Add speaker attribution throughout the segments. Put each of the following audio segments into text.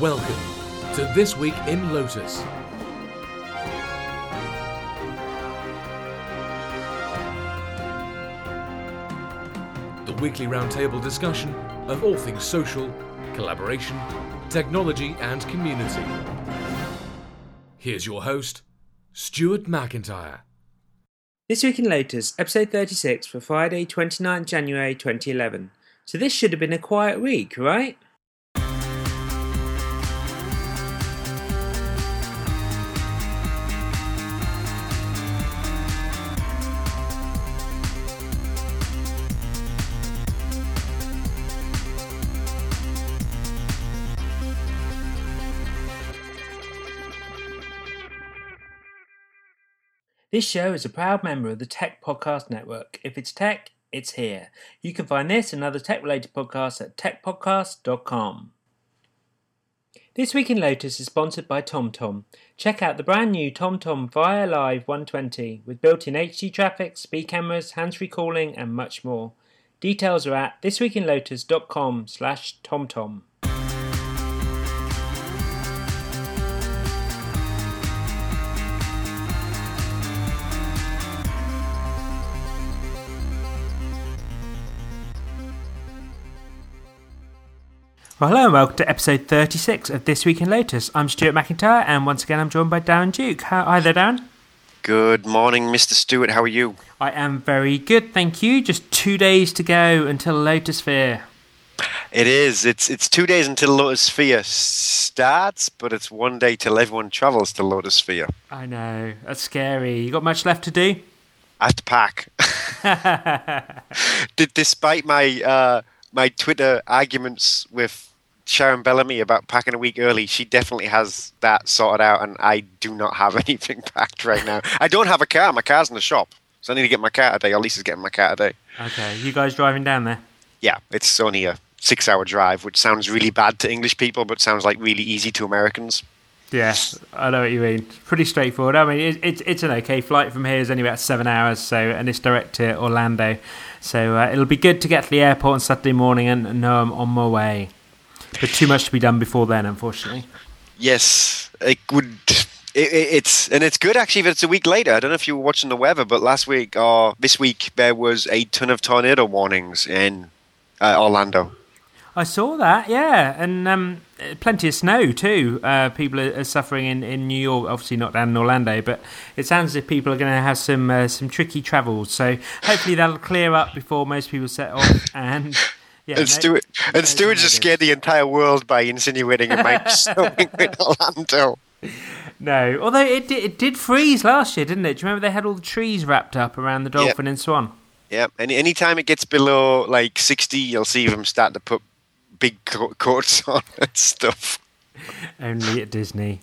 Speaker 1: Welcome to This Week in Lotus. The weekly roundtable discussion of all things social, collaboration, technology, and community. Here's your host, Stuart McIntyre.
Speaker 2: This Week in Lotus, episode 36 for Friday, 29 January 2011. So this should have been a quiet week, right? This show is a proud member of the Tech Podcast Network. If it's tech, it's here. You can find this and other tech related podcasts at techpodcast.com. This Week in Lotus is sponsored by TomTom. Check out the brand new TomTom Via Live 120 with built in HD traffic, speed cameras, hands-free calling and much more. Details are at thisweekinlotus.com slash TomTom. Well, hello and welcome to episode 36 of This Week in Lotus. I'm Stuart McIntyre, and once again, I'm joined by Darren Duke. How, hi there, Darren.
Speaker 3: Good morning, Mr. Stewart. How are you?
Speaker 2: I am very good, thank you. Just two days to go until Lotusphere.
Speaker 3: It is. It's it's two days until Lotusphere starts, but it's one day till everyone travels to Lotusphere.
Speaker 2: I know. That's scary. You got much left to do?
Speaker 3: I have to pack. D- Despite my uh, my Twitter arguments with Sharon Bellamy about packing a week early, she definitely has that sorted out, and I do not have anything packed right now. I don't have a car. My car's in the shop, so I need to get my car today. Or Lisa's getting my car today.
Speaker 2: Okay, you guys driving down there?
Speaker 3: Yeah, it's only a six-hour drive, which sounds really bad to English people, but sounds like really easy to Americans.
Speaker 2: Yeah, I know what you mean. Pretty straightforward. I mean, it, it's it's an okay flight from here. It's only about seven hours, so and it's direct to Orlando. So uh, it'll be good to get to the airport on Saturday morning and, know I'm on my way. But too much to be done before then, unfortunately.
Speaker 3: Yes, it would. It, it, it's and it's good actually if it's a week later. I don't know if you were watching the weather, but last week or this week there was a ton of tornado warnings in uh, Orlando.
Speaker 2: I saw that, yeah, and um, plenty of snow too. Uh, people are, are, suffering in, in New York, obviously not down in Orlando, but it sounds as if people are going to have some uh, some tricky travels. So hopefully that'll clear up before most people set off. And yeah,
Speaker 3: and Stuart no, and Stuart just scared the entire world by insinuating it might be snowing in Orlando.
Speaker 2: No, although it did, it did freeze last year, didn't it? Do you remember they had all the trees wrapped up around the Dolphin yep. and Swan?
Speaker 3: Yeah, and any time it gets below like sixty, you'll see them start to put big coats on and stuff.
Speaker 2: Only at Disney.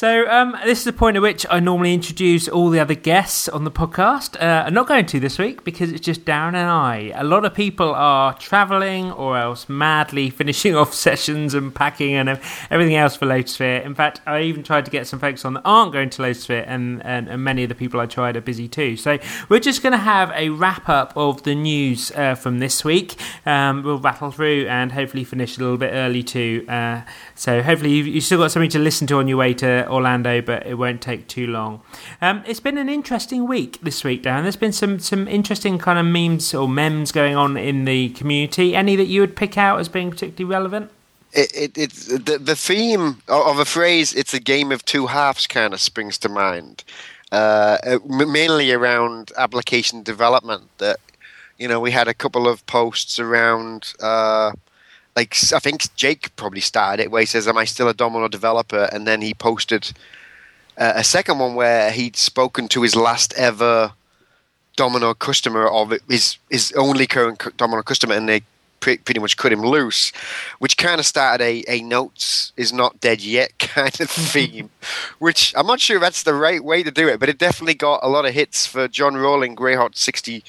Speaker 2: So, um, this is the point at which I normally introduce all the other guests on the podcast. Uh, I'm not going to this week because it's just Darren and I. A lot of people are travelling or else madly finishing off sessions and packing and everything else for Lotusphere. In fact, I even tried to get some folks on that aren't going to Lotusphere, and, and, and many of the people I tried are busy too. So, we're just going to have a wrap up of the news uh, from this week. Um, we'll rattle through and hopefully finish a little bit early too. Uh, so, hopefully, you've, you've still got something to listen to on your way to Orlando, but it won't take too long. Um, it's been an interesting week this week, Dan. There's been some some interesting kind of memes or memes going on in the community. Any that you would pick out as being particularly relevant?
Speaker 3: It, it, it's the the theme of a phrase. It's a game of two halves. Kind of springs to mind, uh, mainly around application development. That you know, we had a couple of posts around. Uh, like I think Jake probably started it where he says, "Am I still a Domino developer?" And then he posted uh, a second one where he'd spoken to his last ever Domino customer of his his only current Domino customer, and they pre- pretty much cut him loose, which kind of started a a notes is not dead yet kind of theme. which I'm not sure that's the right way to do it, but it definitely got a lot of hits for John Roling, sixty 60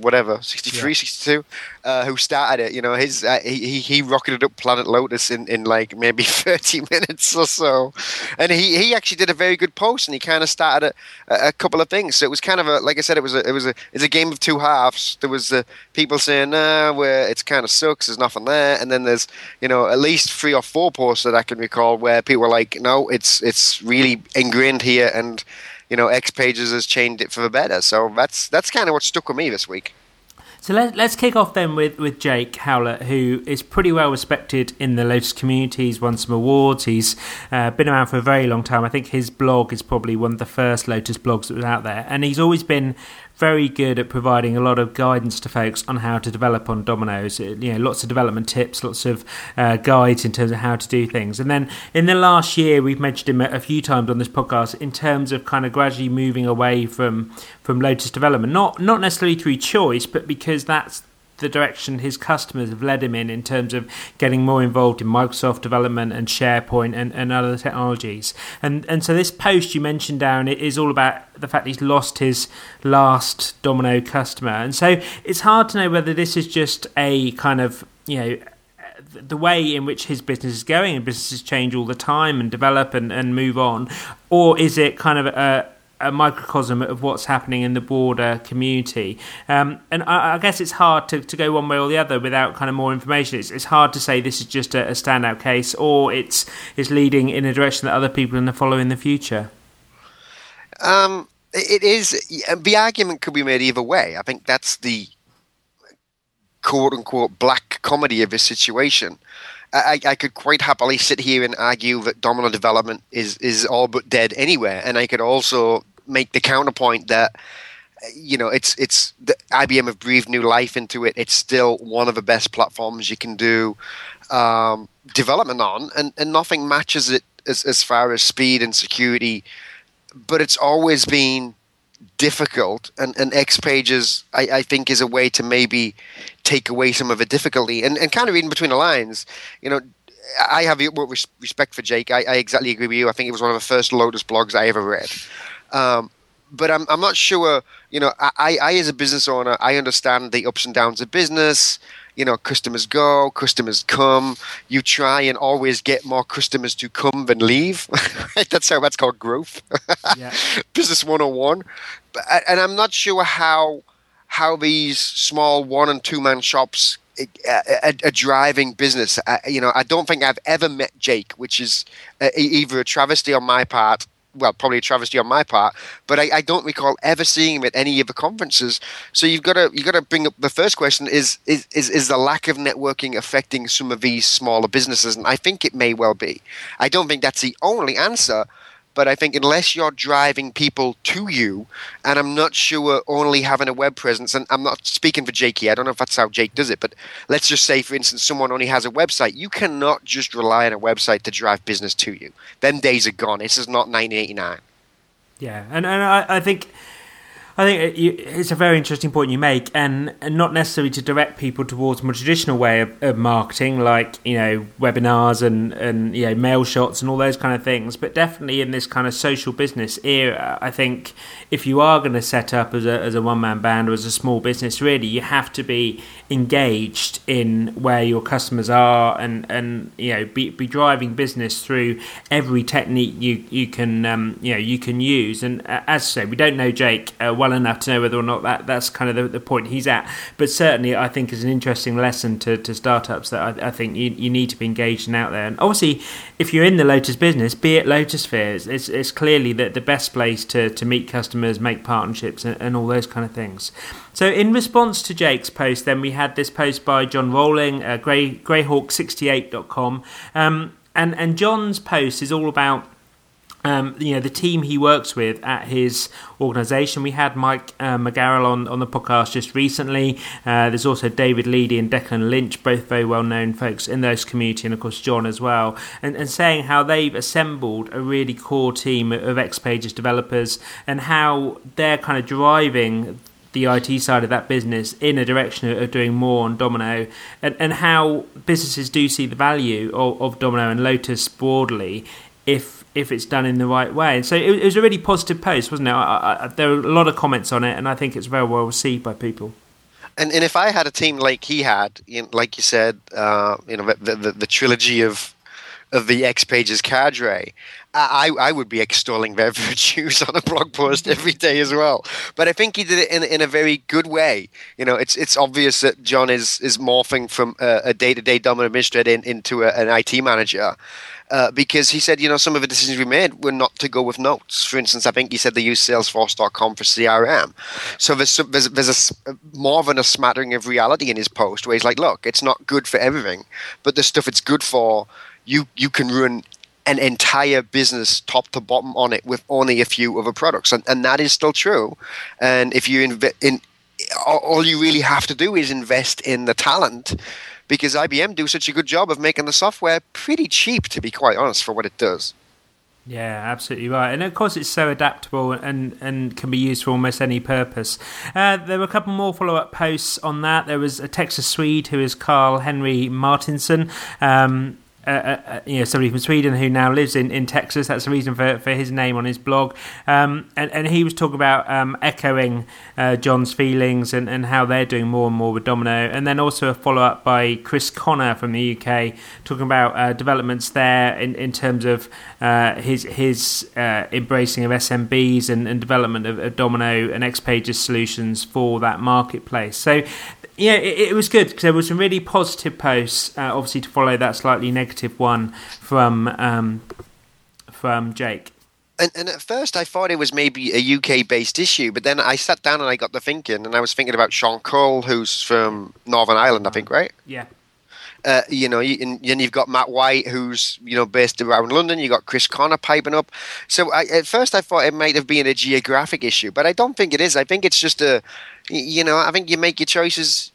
Speaker 3: whatever 63
Speaker 2: Yeah.
Speaker 3: 62 uh, who started it. You know his uh, he, he he rocketed up planet lotus in, in like maybe 30 minutes or so. And he he actually did a very good post and he kind of started a, a couple of things. So it was kind of a like i said it was a it was a it's a game of two halves. There was the people saying nah where it's kind of sucks there's nothing there. And then there's you know at least three or four posts that i can recall where people were like no it's it's really ingrained here and you know, X Pages has changed it for the better. So that's that's kind of what stuck with me this week.
Speaker 2: So let, let's kick off then with, with Jake Howlett, who is pretty well respected in the Lotus community. He's won some awards. He's uh, been around for a very long time. I think his blog is probably one of the first Lotus blogs that was out there. And he's always been very good at providing a lot of guidance to folks on how to develop on Dominoes. You know, lots of development tips, lots of uh, guides in terms of how to do things. And then in the last year, we've mentioned him a few times on this podcast in terms of kind of gradually moving away from from Lotus development, not not necessarily through choice, but because that's the direction his customers have led him in in terms of getting more involved in Microsoft development and SharePoint and, and other technologies. And and so this post you mentioned down it is all about the fact he's lost his last Domino customer. And so it's hard to know whether this is just a kind of, you know, the way in which his business is going and businesses change all the time and develop and, and move on, or is it kind of a a microcosm of what's happening in the broader community. Um, and I, I, guess it's hard to, to go one way or the other without kind of more information. It's, it's hard to say this is just a, a standout case or it's, it's leading in a direction that other people are going to follow in the future.
Speaker 3: Um, it is. The argument could be made either way. I think that's the quote unquote black comedy of this situation. I, I, could quite happily sit here and argue that domino development is is all but dead anywhere, and I could also make the counterpoint that you know it's it's the IBM have breathed new life into it. It's still one of the best platforms you can do um, development on, and, and nothing matches it as as far as speed and security. But it's always been difficult and, and X Pages I, I think is a way to maybe take away some of the difficulty and, and kind of reading between the lines, you know, I have respect for Jake. I, I, exactly agree with you. I think it was one of the first Lotus blogs I ever read. Um, but I'm, I'm not sure, you know, I, I, as a business owner, I understand the ups and downs of business you know, customers go, customers come. You try and always get more customers to come than leave. that's how that's called growth. yeah. Business 101. And I'm not sure how how these small one and two man shops eh, eh, eh, a, a, driving business. I, you know, I don't think I've ever met Jake, which is uh, either a travesty on my part well, probably a travesty on my part, but I, I, don't recall ever seeing him at any of the conferences. So you've got to you've got to bring up the first question: is, is is is the lack of networking affecting some of these smaller businesses? And I think it may well be. I don't think that's the only answer, but I think unless you're driving people to you, and I'm not sure only having a web presence, and I'm not speaking for Jake here, I don't know if that's how Jake does it, but let's just say, for instance, someone only has a website. You cannot just rely on a website to drive business to you. Then days are gone. This is not 1989.
Speaker 2: Yeah, and, and I, I think I think it's a very interesting point you make, and, not necessarily to direct people towards more traditional way of, of, marketing, like you know webinars and and you know mail shots and all those kind of things. But definitely in this kind of social business era, I think if you are going to set up as a as a one man band or as a small business, really you have to be engaged in where your customers are and and you know be, be driving business through every technique you you can um, you know you can use. And uh, as I say, we don't know Jake. Uh, well enough to know whether or not that, that's kind of the, the point he's at. But certainly, I think is an interesting lesson to, to startups that I, I think you, you need to be engaged and out there. And obviously, if you're in the Lotus business, be it Lotusphere, it's, it's clearly the, the best place to, to meet customers, make partnerships, and, and all those kind of things. So, in response to Jake's post, then we had this post by John Roling, uh, Grey, Greyhawk68.com. Um, and, and John's post is all about um, you know the team he works with at his organisation. We had Mike uh, McGarel on, on the podcast just recently. Uh, there's also David Leedy and Declan Lynch, both very well known folks in those community, and of course John as well. And, and saying how they've assembled a really core team of X Pages developers and how they're kind of driving the IT side of that business in a direction of doing more on Domino, and, and how businesses do see the value of, of Domino and Lotus broadly if if it's done in the right way. So it, it was a really positive post, wasn't it? I, I, there were a lot of comments on it, and I think it's very well received by people.
Speaker 3: And and if I had a team like he had, you know, like you said, uh, you know, the, the, the trilogy of of the X Pages cadre, I, I would be extolling their virtues on a blog post every day as well. But I think he did it in, in a very good way. You know, it's it's obvious that John is is morphing from a day to day Domino administrator in, into a, an IT manager. Uh, because he said, you know, some of the decisions we made were not to go with notes. For instance, I think he said they use Salesforce.com for CRM. So there's there's, there's a, more than a smattering of reality in his post where he's like, look, it's not good for everything, but the stuff it's good for, you you can ruin an entire business top to bottom on it with only a few other products, and, and that is still true. And if you invest in, all you really have to do is invest in the talent, because IBM do such a good job of making the software pretty cheap, to be quite honest, for what it does.
Speaker 2: Yeah, absolutely right. And of course, it's so adaptable and, and can be used for almost any purpose. Uh, there were a couple more follow up posts on that. There was a Texas Swede who is Karl-Henry Martinsson. Um, uh, uh, uh, you know somebody from Sweden who now lives in, in Texas. That's the reason for, for his name on his blog. Um, and, and he was talking about um, echoing uh, John's feelings and, and how they're doing more and more with Domino. And then also a follow up by Chris Connor from the UK talking about uh, developments there in, in terms of uh, his his embracing of SMBs and, and development of, of Domino and X Pages solutions for that marketplace. So yeah, it, it was good because there was some really positive posts. Obviously, to follow that slightly negative one from um, from Jake.
Speaker 3: And, and, at first, I thought it was maybe a UK based issue, but then I sat down and I got the thinking, and I was thinking about Sean Cole, who's from Northern Ireland, I think, right?
Speaker 2: Yeah.
Speaker 3: Uh, you know, and then you've got Matt White, who's you know based around London. You have got Chris Connor piping up. So I, at first, I thought it might have been a geographic issue, but I don't think it is. I think it's just a you know, I think you make your choices,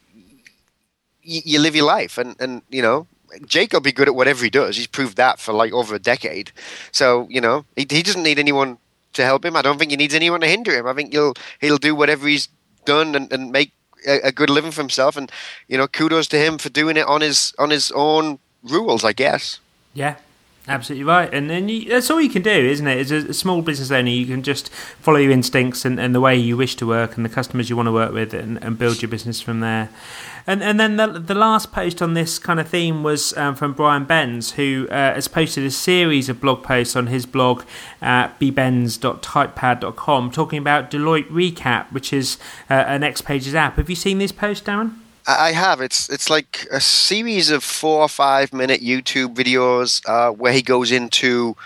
Speaker 3: you, you live your life, and and you know, Jake will be good at whatever he does. He's proved that for like over a decade. So you know, he, he doesn't need anyone to help him. I don't think he needs anyone to hinder him. I think he'll he'll do whatever he's done and, and make a, a good living for himself. And you know, kudos to him for doing it on his on his own rules, I guess.
Speaker 2: Yeah, Absolutely right, and then you, that's all you can do, isn't it? As a, small business owner, you can just follow your instincts and, and the way you wish to work and the customers you want to work with, and, and build your business from there. And and then the the last post on this kind of theme was um, from Brian Benz, who uh, has posted a series of blog posts on his blog at bbenz.typepad.com talking about Deloitte Recap, which is uh, an X Pages app. Have you seen this post, Darren?
Speaker 3: I have. It's it's like a series of four or five minute YouTube videos uh, where he goes into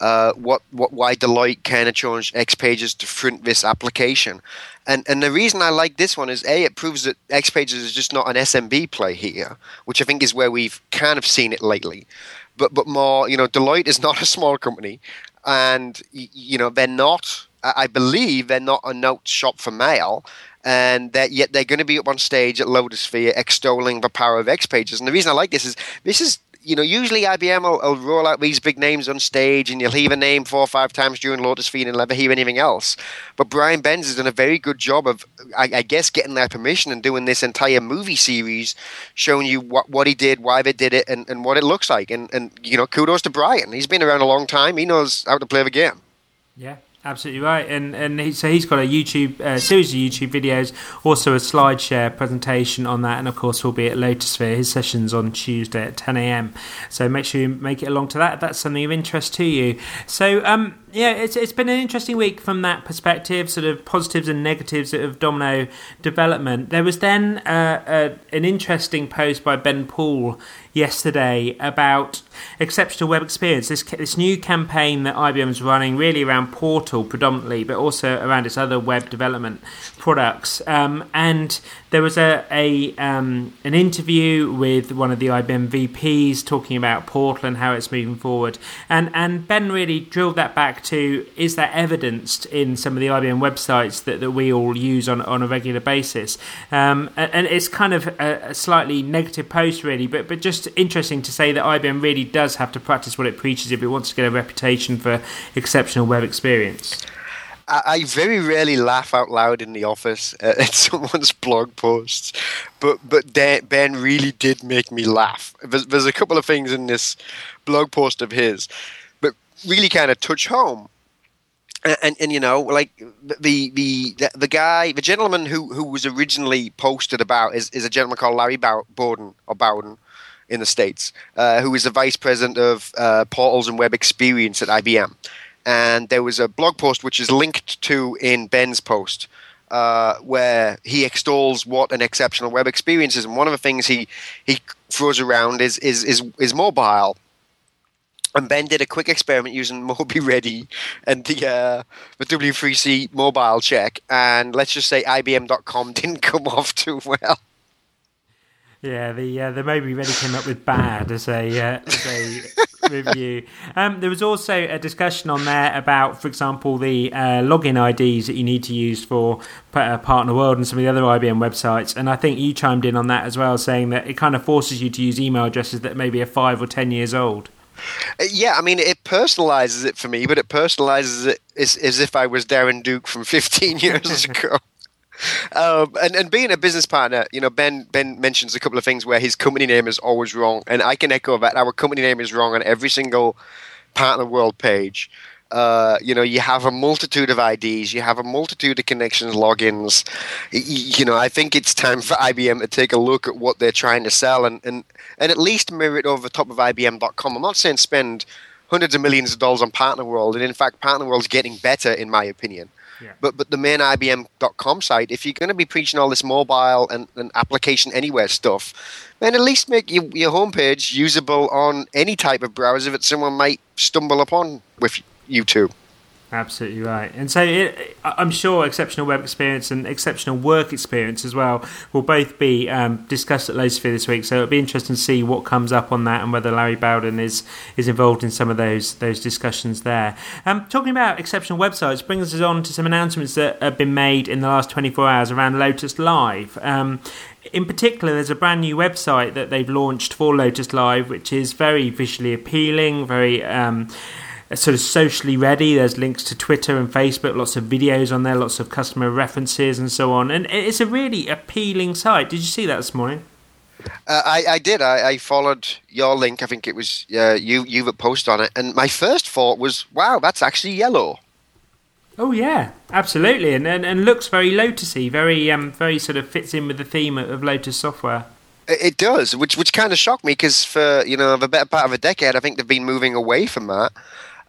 Speaker 3: uh, what what why Deloitte kind of changed X Pages to front this application, and and the reason I like this one is a it proves that X Pages is just not an SMB play here, which I think is where we've kind of seen it lately, but but more you know Deloitte is not a small company, and you know they're not. I believe they're not a note shop for mail, and that yet they're going to be up on stage at Lotusphere extolling the power of X Pages. And the reason I like this is this is you know, usually IBM will, will, roll out these big names on stage and you'll hear the name four or five times during Lotusphere and never hear anything else. But Brian Benz has done a very good job of, I, I, guess, getting their permission and doing this entire movie series, showing you what, what he did, why they did it, and, and what it looks like. And, and, you know, kudos to Brian. He's been around a long time. He knows how to play the game.
Speaker 2: Yeah, Absolutely right, and and he, so he's got a YouTube uh, series of YouTube videos, also a SlideShare presentation on that, and of course we'll be at Lotusphere. His sessions on Tuesday at 10 a.m. So make sure you make it along to that if that's something of interest to you. So um, yeah, it's it's been an interesting week from that perspective, sort of positives and negatives of Domino development. There was then uh, uh, an interesting post by Ben Poole yesterday about exceptional web experience. This this new campaign that IBM is running, really around Portal predominantly, but also around its other web development products. Um, and there was a, a um, an interview with one of the IBM VPs talking about Portal and how it's moving forward. And and Ben really drilled that back to is that evidenced in some of the IBM websites that, that we all use on, on a regular basis. Um, and, and, it's kind of a, a, slightly negative post, really, but but just interesting to say that IBM really does have to practice what it preaches if it wants to get a reputation for exceptional web experience.
Speaker 3: I, very rarely laugh out loud in the office at, at someone's blog posts, but but Ben really did make me laugh. There's, there's a couple of things in this blog post of his, but really kind of touch home. And, and, and you know, like the, the the the guy, the gentleman who who was originally posted about is, is a gentleman called Larry Bow- Bowden or Bowden in the states, uh, who is the vice president of uh, portals and web experience at IBM. And there was a blog post which is linked to in Ben's post, uh, where he extols what an exceptional web experience is. And one of the things he he throws around is is is, is mobile. And Ben did a quick experiment using mobiReady and the uh, the W3C mobile check, and let's just say IBM.com didn't come off too well.
Speaker 2: Yeah, the uh, the mobiReady came up with bad as a uh, as a review. Um, there was also a discussion on there about, for example, the uh, login IDs that you need to use for uh, Partner World and some of the other IBM websites. And I think you chimed in on that as well, saying that it kind of forces you to use email addresses that maybe are five or ten years old.
Speaker 3: Uh, yeah, I mean, it personalizes it for me, but it personalizes it as, as if I was Darren Duke from 15 years ago. Um, and and being a business partner, you know, Ben Ben mentions a couple of things where his company name is always wrong, and I can echo that. Our company name is wrong on every single partner world page. Uh, you know, you have a multitude of IDs, you have a multitude of connections, logins. You know, I think it's time for IBM to take a look at what they're trying to sell and, and, and at least mirror it over the top of IBM.com. I'm not saying spend hundreds of millions of dollars on Partner World, and in fact, Partner World's getting better, in my opinion. But but the main IBM.com site, if you're going to be preaching all this mobile and, and application anywhere stuff, then at least make your, your homepage usable on any type of browser that someone might stumble upon with you too.
Speaker 2: Absolutely right. And so it, I'm sure exceptional web experience and exceptional work experience as well will both be um, discussed at Lotusphere this week. So it'll be interesting to see what comes up on that and whether Larry Bowden is is involved in some of those those discussions there. Um, talking about exceptional websites brings us on to some announcements that have been made in the last 24 hours around Lotus Live. Um, in particular, there's a brand new website that they've launched for Lotus Live, which is very visually appealing, very um, sort of socially ready. There's links to Twitter and Facebook, lots of videos on there, lots of customer references and so on. And it's a really appealing site. Did you see that this morning?
Speaker 3: Uh, I, I did. I, I, followed your link. I think it was uh, you you that posted on it. And my first thought was, wow, that's actually yellow.
Speaker 2: Oh yeah, absolutely, and and, and looks very Lotusy, very um very sort of fits in with the theme of Lotus software.
Speaker 3: It does, which which kind of shocked me because for you know the better part of a decade, I think they've been moving away from that.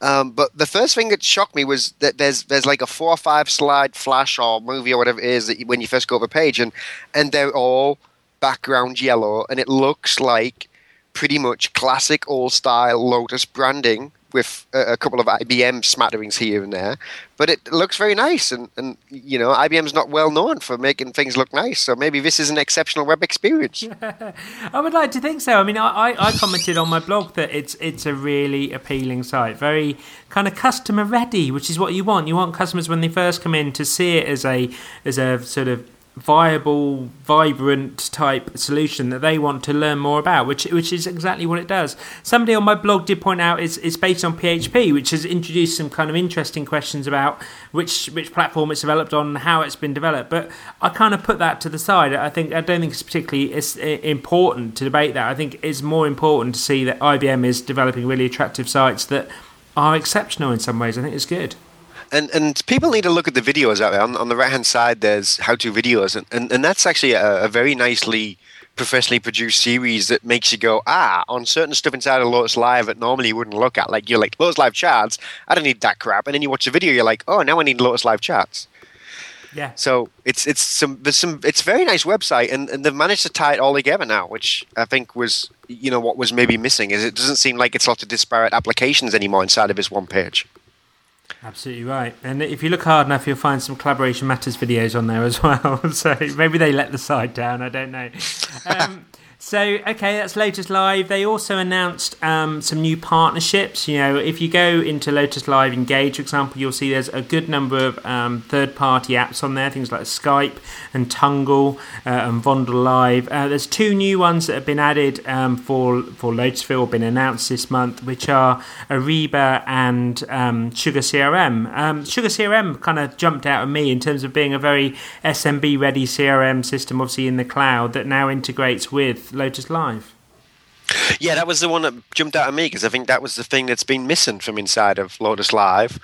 Speaker 3: Um, but the first thing that shocked me was that there's there's like a four or five slide flash or movie or whatever it is that you, when you first go to the page, and and they're all background yellow, and it looks like pretty much classic old style Lotus branding with a, couple of IBM smatterings here and there, but it looks very nice. And, and you know, IBM's not well known for making things look nice, so maybe this is an exceptional web experience.
Speaker 2: I would like to think so. I mean, I, I commented on my blog that it's it's a really appealing site, very kind of customer ready, which is what you want. You want customers when they first come in to see it as a as a sort of viable, vibrant type solution that they want to learn more about, which which is exactly what it does. Somebody on my blog did point out it's, it's based on PHP, which has introduced some kind of interesting questions about which which platform it's developed on, how it's been developed. But I kind of put that to the side. I think I don't think it's particularly it's important to debate that. I think it's more important to see that IBM is developing really attractive sites that are exceptional in some ways. I think it's good.
Speaker 3: And and people need to look at the videos out there. On, on the right hand side, there's how to videos, and, and, and that's actually a, a, very nicely professionally produced series that makes you go, ah, on certain stuff inside of Lotus Live that normally you wouldn't look at. Like you're like Lotus Live charts, I don't need that crap. And then you watch a video, you're like, oh, now I need Lotus Live charts.
Speaker 2: Yeah.
Speaker 3: So it's it's some there's some it's a very nice website and, and they've managed to tie it all together now, which I think was you know what was maybe missing is it doesn't seem like it's lots of disparate applications anymore inside of this one page.
Speaker 2: Absolutely right. And if you look hard enough, you'll find some collaboration matters videos on there as well. so maybe they let the side down. I don't know. Um, so, okay, that's Lotus Live. They also announced um, some new partnerships. You know, if you go into Lotus Live Engage, for example, you'll see there's a good number of um, third party apps on there, things like Skype and Tungle uh, and Vondel Live. Uh, there's two new ones that have been added um, for, for Lotus Live, been announced this month, which are Ariba and um, Sugar CRM. Um, Sugar CRM kind of jumped out at me in terms of being a very SMB ready CRM system, obviously in the cloud, that now integrates with Lotus Live?
Speaker 3: Yeah, that was the one that jumped out at me because I think that was the thing that's been missing from inside of Lotus Live.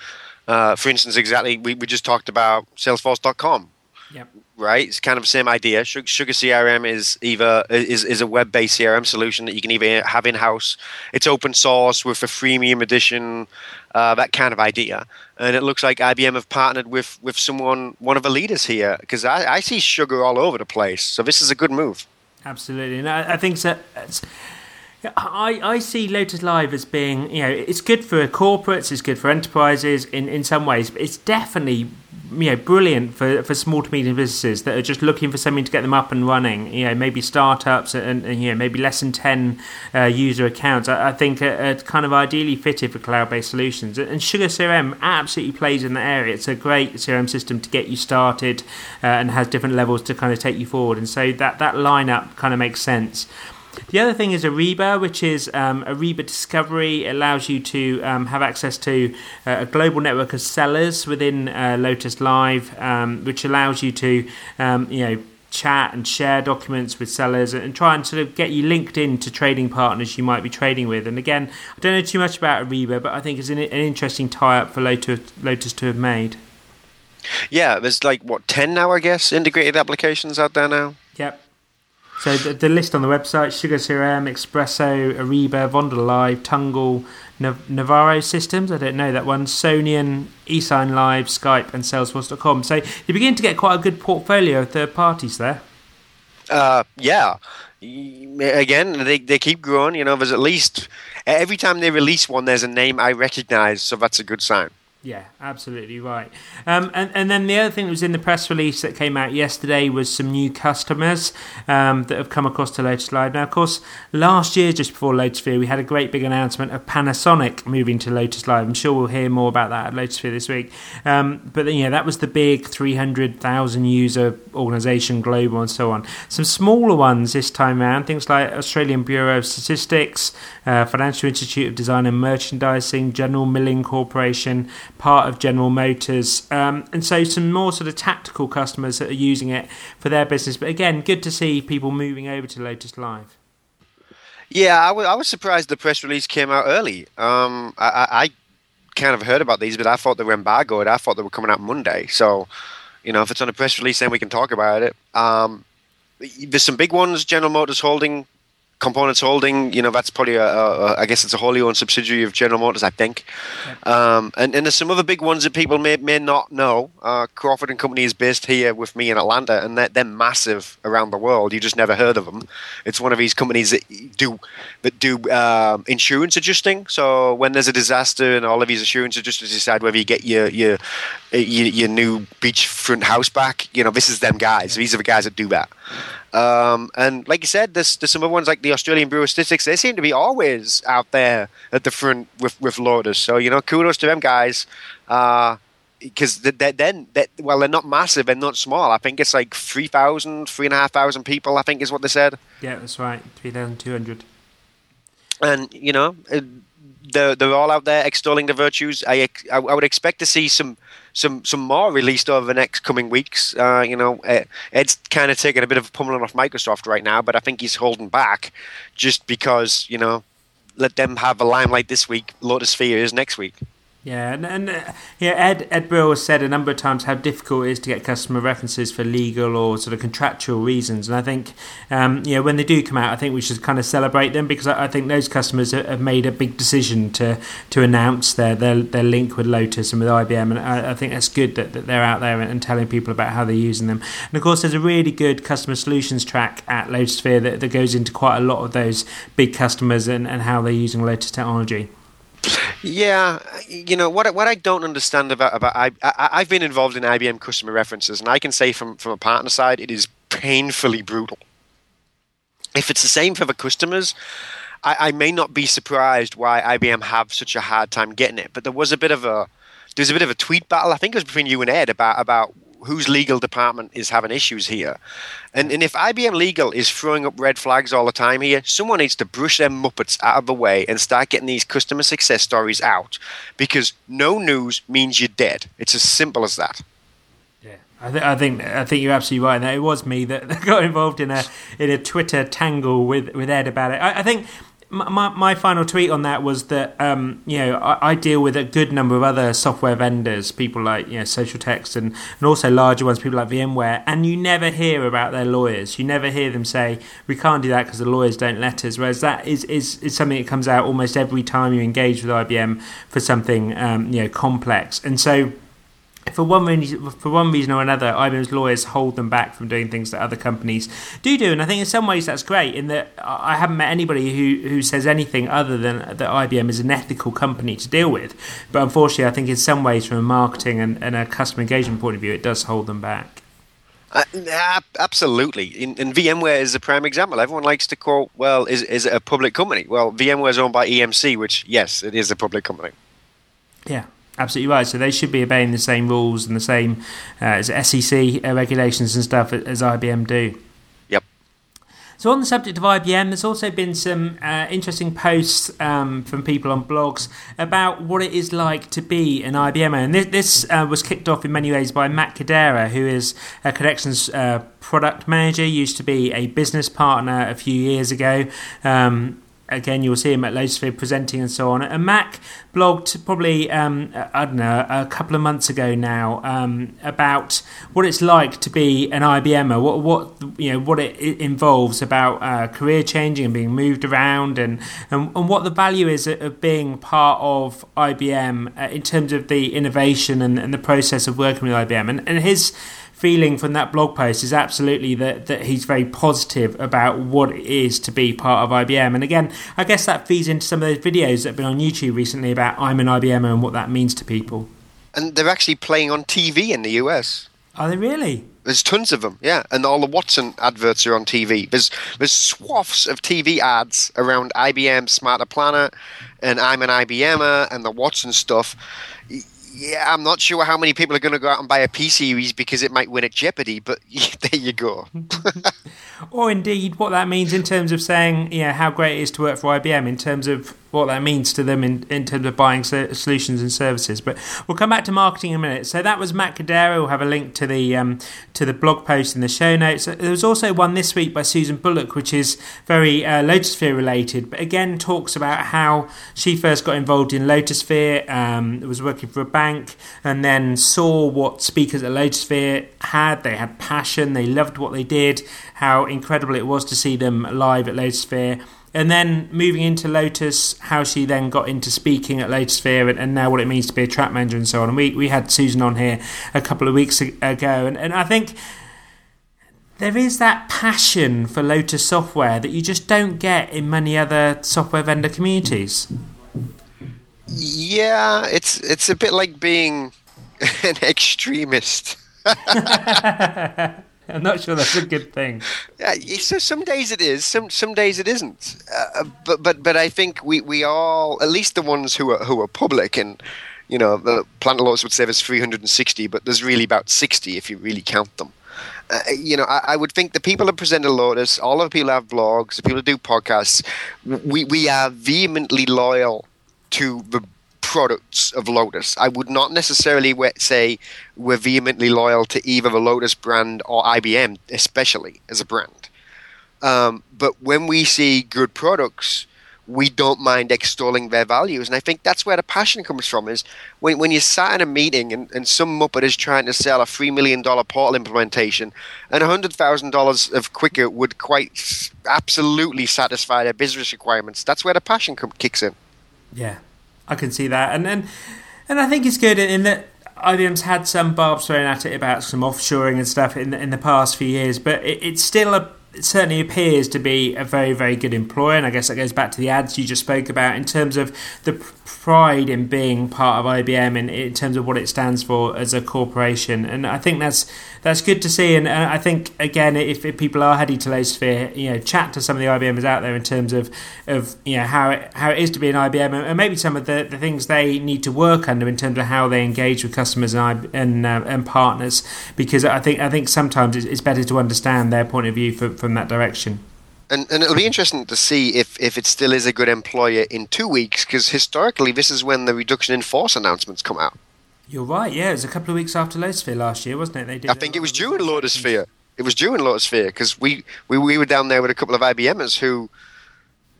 Speaker 3: Uh, for instance, exactly, we, we just talked about Salesforce.com.
Speaker 2: Yep.
Speaker 3: Right, it's kind of the same idea. Sugar CRM is either is, is a web-based CRM solution that you can either have in-house. It's open source with a freemium edition, uh, that kind of idea. And it looks like IBM have partnered with with someone, one of the leaders here, because I, I see Sugar all over the place. So this is a good move.
Speaker 2: Absolutely, and I, I think so. I, I see Lotus Live as being, you know, it's good for corporates, it's good for enterprises in, in some ways, but it's definitely, you know, brilliant for, for small to medium businesses that are just looking for something to get them up and running. You know, maybe startups and, and you know, maybe less than 10 uh, user accounts. I, I think are, are, kind of ideally fitted for cloud based solutions. And Sugar CRM absolutely plays in that area. It's a great CRM system to get you started uh, and has different levels to kind of take you forward. And so that, that lineup kind of makes sense. The other thing is Ariba, which is um, Ariba Discovery. It allows you to um, have access to uh, a global network of sellers within uh, Lotus Live, um, which allows you to, um, you know, chat and share documents with sellers and try and sort of get you linked in to trading partners you might be trading with. And again, I don't know too much about Ariba, but I think it's an, an interesting tie-up for Lotus, Lotus to have made.
Speaker 3: Yeah, there's like what ten now, I guess, integrated applications out there now.
Speaker 2: Yep. So the, the, list on the website: Sugar CRM, Espresso, Ariba, Live, Tungle, Nav- Navarro Systems. I don't know that one. Sonian, eSign Live, Skype, and Salesforce.com. So you begin to get quite a good portfolio of third parties there.
Speaker 3: Uh, yeah. Again, they they keep growing. You know, there's at least every time they release one, there's a name I recognize, so that's a good sign.
Speaker 2: Yeah, absolutely right. Um, and, and then the other thing that was in the press release that came out yesterday was some new customers um, that have come across to Lotus Live. Now, of course, last year, just before Lotusphere, we had a great big announcement of Panasonic moving to Lotus Live. I'm sure we'll hear more about that at Lotusphere this week. Um, but, know, that was the big 300,000 user organization, global, and so on. Some smaller ones this time around, things like Australian Bureau of Statistics, uh, Financial Institute of Design and Merchandising, General Milling Corporation, part of General Motors, um, and so some more sort of tactical customers that are using it for their business. But again, good to see people moving over to Lotus Live.
Speaker 3: Yeah, I, w- I was surprised the press release came out early. Um, I, I kind of heard about these, but I thought they were embargoed. I thought they were coming out Monday. So, you know, if it's on a press release, then we can talk about it. Um, there's some big ones. General Motors Holding Components Holding, you know, that's probably a, a, I guess it's a wholly owned subsidiary of General Motors, I think. Yeah. Um, and, and there's some other big ones that people may, may not know. Uh, Crawford and Company is based here with me in Atlanta, and they're, they're massive around the world. You just never heard of them. It's one of these companies that do that do um, insurance adjusting. So when there's a disaster, and all of these insurance adjusters decide whether you get your your your, your new beachfront house back, you know, this is them guys. These are the guys that do that. Um, and like you said, there's, there's some other ones like the Australian Bureau of Statistics. They seem to be always out there at the front with, with Lotus. So, you know, kudos to them guys. Because uh, they're, then, they're, well, they're not massive, they're not small. I think it's like 3,000, 3,500 people, I think is what they said.
Speaker 2: Yeah, that's right. 3,200.
Speaker 3: And, you know, uh, they're, they're all out there extolling the virtues. I, I, I would expect to see some some some more released over the next coming weeks. Uh, you know, Ed's kind of taking a bit of a pummeling off Microsoft right now, but I think he's holding back just because you know, let them have a limelight this week. Lotusphere is next week.
Speaker 2: Yeah, and, and uh, yeah, Ed Ed Brill has said a number of times how difficult it is to get customer references for legal or sort of contractual reasons, and I think um, you know when they do come out, I think we should kind of celebrate them because I, I think those customers have made a big decision to to announce their their, their link with Lotus and with IBM, and I, I think that's good that, that they're out there and, and, telling people about how they're using them. And of course, there's a really good customer solutions track at Lotusphere that, that goes into quite a lot of those big customers and, and how they're using Lotus technology.
Speaker 3: Yeah, you know what? What I don't understand about about I, I have been involved in IBM customer references, and I can say from from a partner side, it is painfully brutal. If it's the same for the customers, I, I may not be surprised why IBM have such a hard time getting it. But there was a bit of a there's a bit of a tweet battle. I think it was between you and Ed about about whose legal department is having issues here. And, and if IBM Legal is throwing up red flags all the time here, someone needs to brush them muppets out of the way and start getting these customer success stories out because no news means you're dead. It's as simple as that.
Speaker 2: Yeah, I, th- I think I think you're absolutely right. it was me that got involved in a in a Twitter tangle with with Ed about it. I, I think my, my final tweet on that was that um, you know I, I, deal with a good number of other software vendors, people like you know Social Text and, and also larger ones, people like VMware, and you never hear about their lawyers. You never hear them say we can't do that because the lawyers don't let us. Whereas that is, is, is something that comes out almost every time you engage with IBM for something um, you know complex, and so for one reason, for one reason or another, IBM's lawyers hold them back from doing things that other companies do do, and I think in some ways that's great. In that I haven't met anybody who, who says anything other than that IBM is an ethical company to deal with. But unfortunately, I think in some ways, from a marketing and, and a customer engagement point of view, it does hold them back.
Speaker 3: Uh, absolutely. In, in, VMware is a prime example. Everyone likes to quote, well, is, is it a public company? Well, VMware is owned by EMC, which, yes, it is a public company.
Speaker 2: Yeah, Absolutely right. So they should be obeying the same rules and the same uh, as SEC uh, regulations and stuff as IBM do.
Speaker 3: Yep.
Speaker 2: So on the subject of IBM, there's also been some uh, interesting posts um, from people on blogs about what it is like to be an IBMer. And this, this uh, was kicked off in many ways by Mac Guidera, who is a Connections uh, product manager, used to be a business partner a few years ago. Um, again, you'll see him at Lotusphere presenting and so on. And Mac blogged probably, um, I don't know, a couple of months ago now um, about what it's like to be an IBMer, what, what you know, what it, it involves about uh, career changing and being moved around, and, and, and what the value is of being part of IBM uh, in terms of the innovation and, and the process of working with IBM. And, and his feeling from that blog post is absolutely that, that he's very positive about what it is to be part of IBM. And again, I guess that feeds into some of those videos that have been on YouTube recently about I'm an IBMer and what that means to people.
Speaker 3: And they're actually playing on TV in the US.
Speaker 2: Are they really?
Speaker 3: There's tons of them, yeah, and all the Watson adverts are on TV. There's there's swaths of TV ads around IBM Smarter Planet, and I'm an IBMer, and the Watson stuff yeah, I'm not sure how many people are going to go out and buy a P series because it might win at Jeopardy, but there you go.
Speaker 2: or indeed, what that means in terms of saying, yeah, how great it is to work for IBM in terms of what that means to them in, in terms of buying solutions and services. But we'll come back to marketing in a minute. So that was Mac Guidera. We'll have a link to the um, to the blog post in the show notes. There was also one this week by Susan Bulloch, which is very uh, Lotusphere related, but again talks about how she first got involved in Lotusphere, um, was working for a bank, and then saw what speakers at Lotusphere had. They had passion. They loved what they did. How incredible it was to see them live at Lotusphere and then moving into Lotus, how she then got into speaking at Lotusphere and, and now what it means to be a track manager and so on. And we, we had Susan on here a couple of weeks ago, and, and I think there is that passion for Lotus software that you just don't get in many other software vendor communities.
Speaker 3: Yeah, it's it's a bit like being an extremist.
Speaker 2: I'm not sure that's a good thing.
Speaker 3: Yeah, so some days it is, some some days it isn't. Uh, but but but I think we, we all, at least the ones who are who are public, and you know, the Planet Lotus would say there's 360, but there's really about 60 if you really count them. Uh, you know, I, I, would think the people that present a Lotus, all of the people have blogs, the people that do podcasts, we we are vehemently loyal to the products of Lotus. I would not necessarily say we're vehemently loyal to either the Lotus brand or IBM, especially as a brand. Um, but when we see good products, we don't mind extolling their values. And I think that's where the passion comes from is when, when you're sat in a meeting and, and some Muppet is trying to sell a $3 million portal implementation and $100,000 of Quickr would quite absolutely satisfy their business requirements. That's where the passion com- kicks in.
Speaker 2: Yeah, I can see that, and and and I think it's good in that IBM's had some barbs thrown at it about some offshoring and stuff in the, in the past few years, but it, it's still a it certainly appears to be a very, very good employer. And I guess that goes back to the ads you just spoke about in terms of the pride in being part of IBM and in terms of what it stands for as a corporation. And I think that's that's good to see. And I think again, if, if people are heading to Lotusphere, you know, chat to some of the IBMers out there in terms of of you know how it, how it is to be an IBM and maybe some of the, the things they need to work under in terms of how they engage with customers and and, uh, and partners. Because I think I think sometimes it's, better to understand their point of view from that direction.
Speaker 3: And, and it'll be interesting to see if, if it still is a good employer in two weeks, because historically this is when the reduction in force announcements come out.
Speaker 2: You're right. Yeah, it was a couple of weeks after Lotusphere last year, wasn't it?
Speaker 3: They did. I think it was during Lotusphere. It was during Lotusphere because we, we we were down there with a couple of IBMers who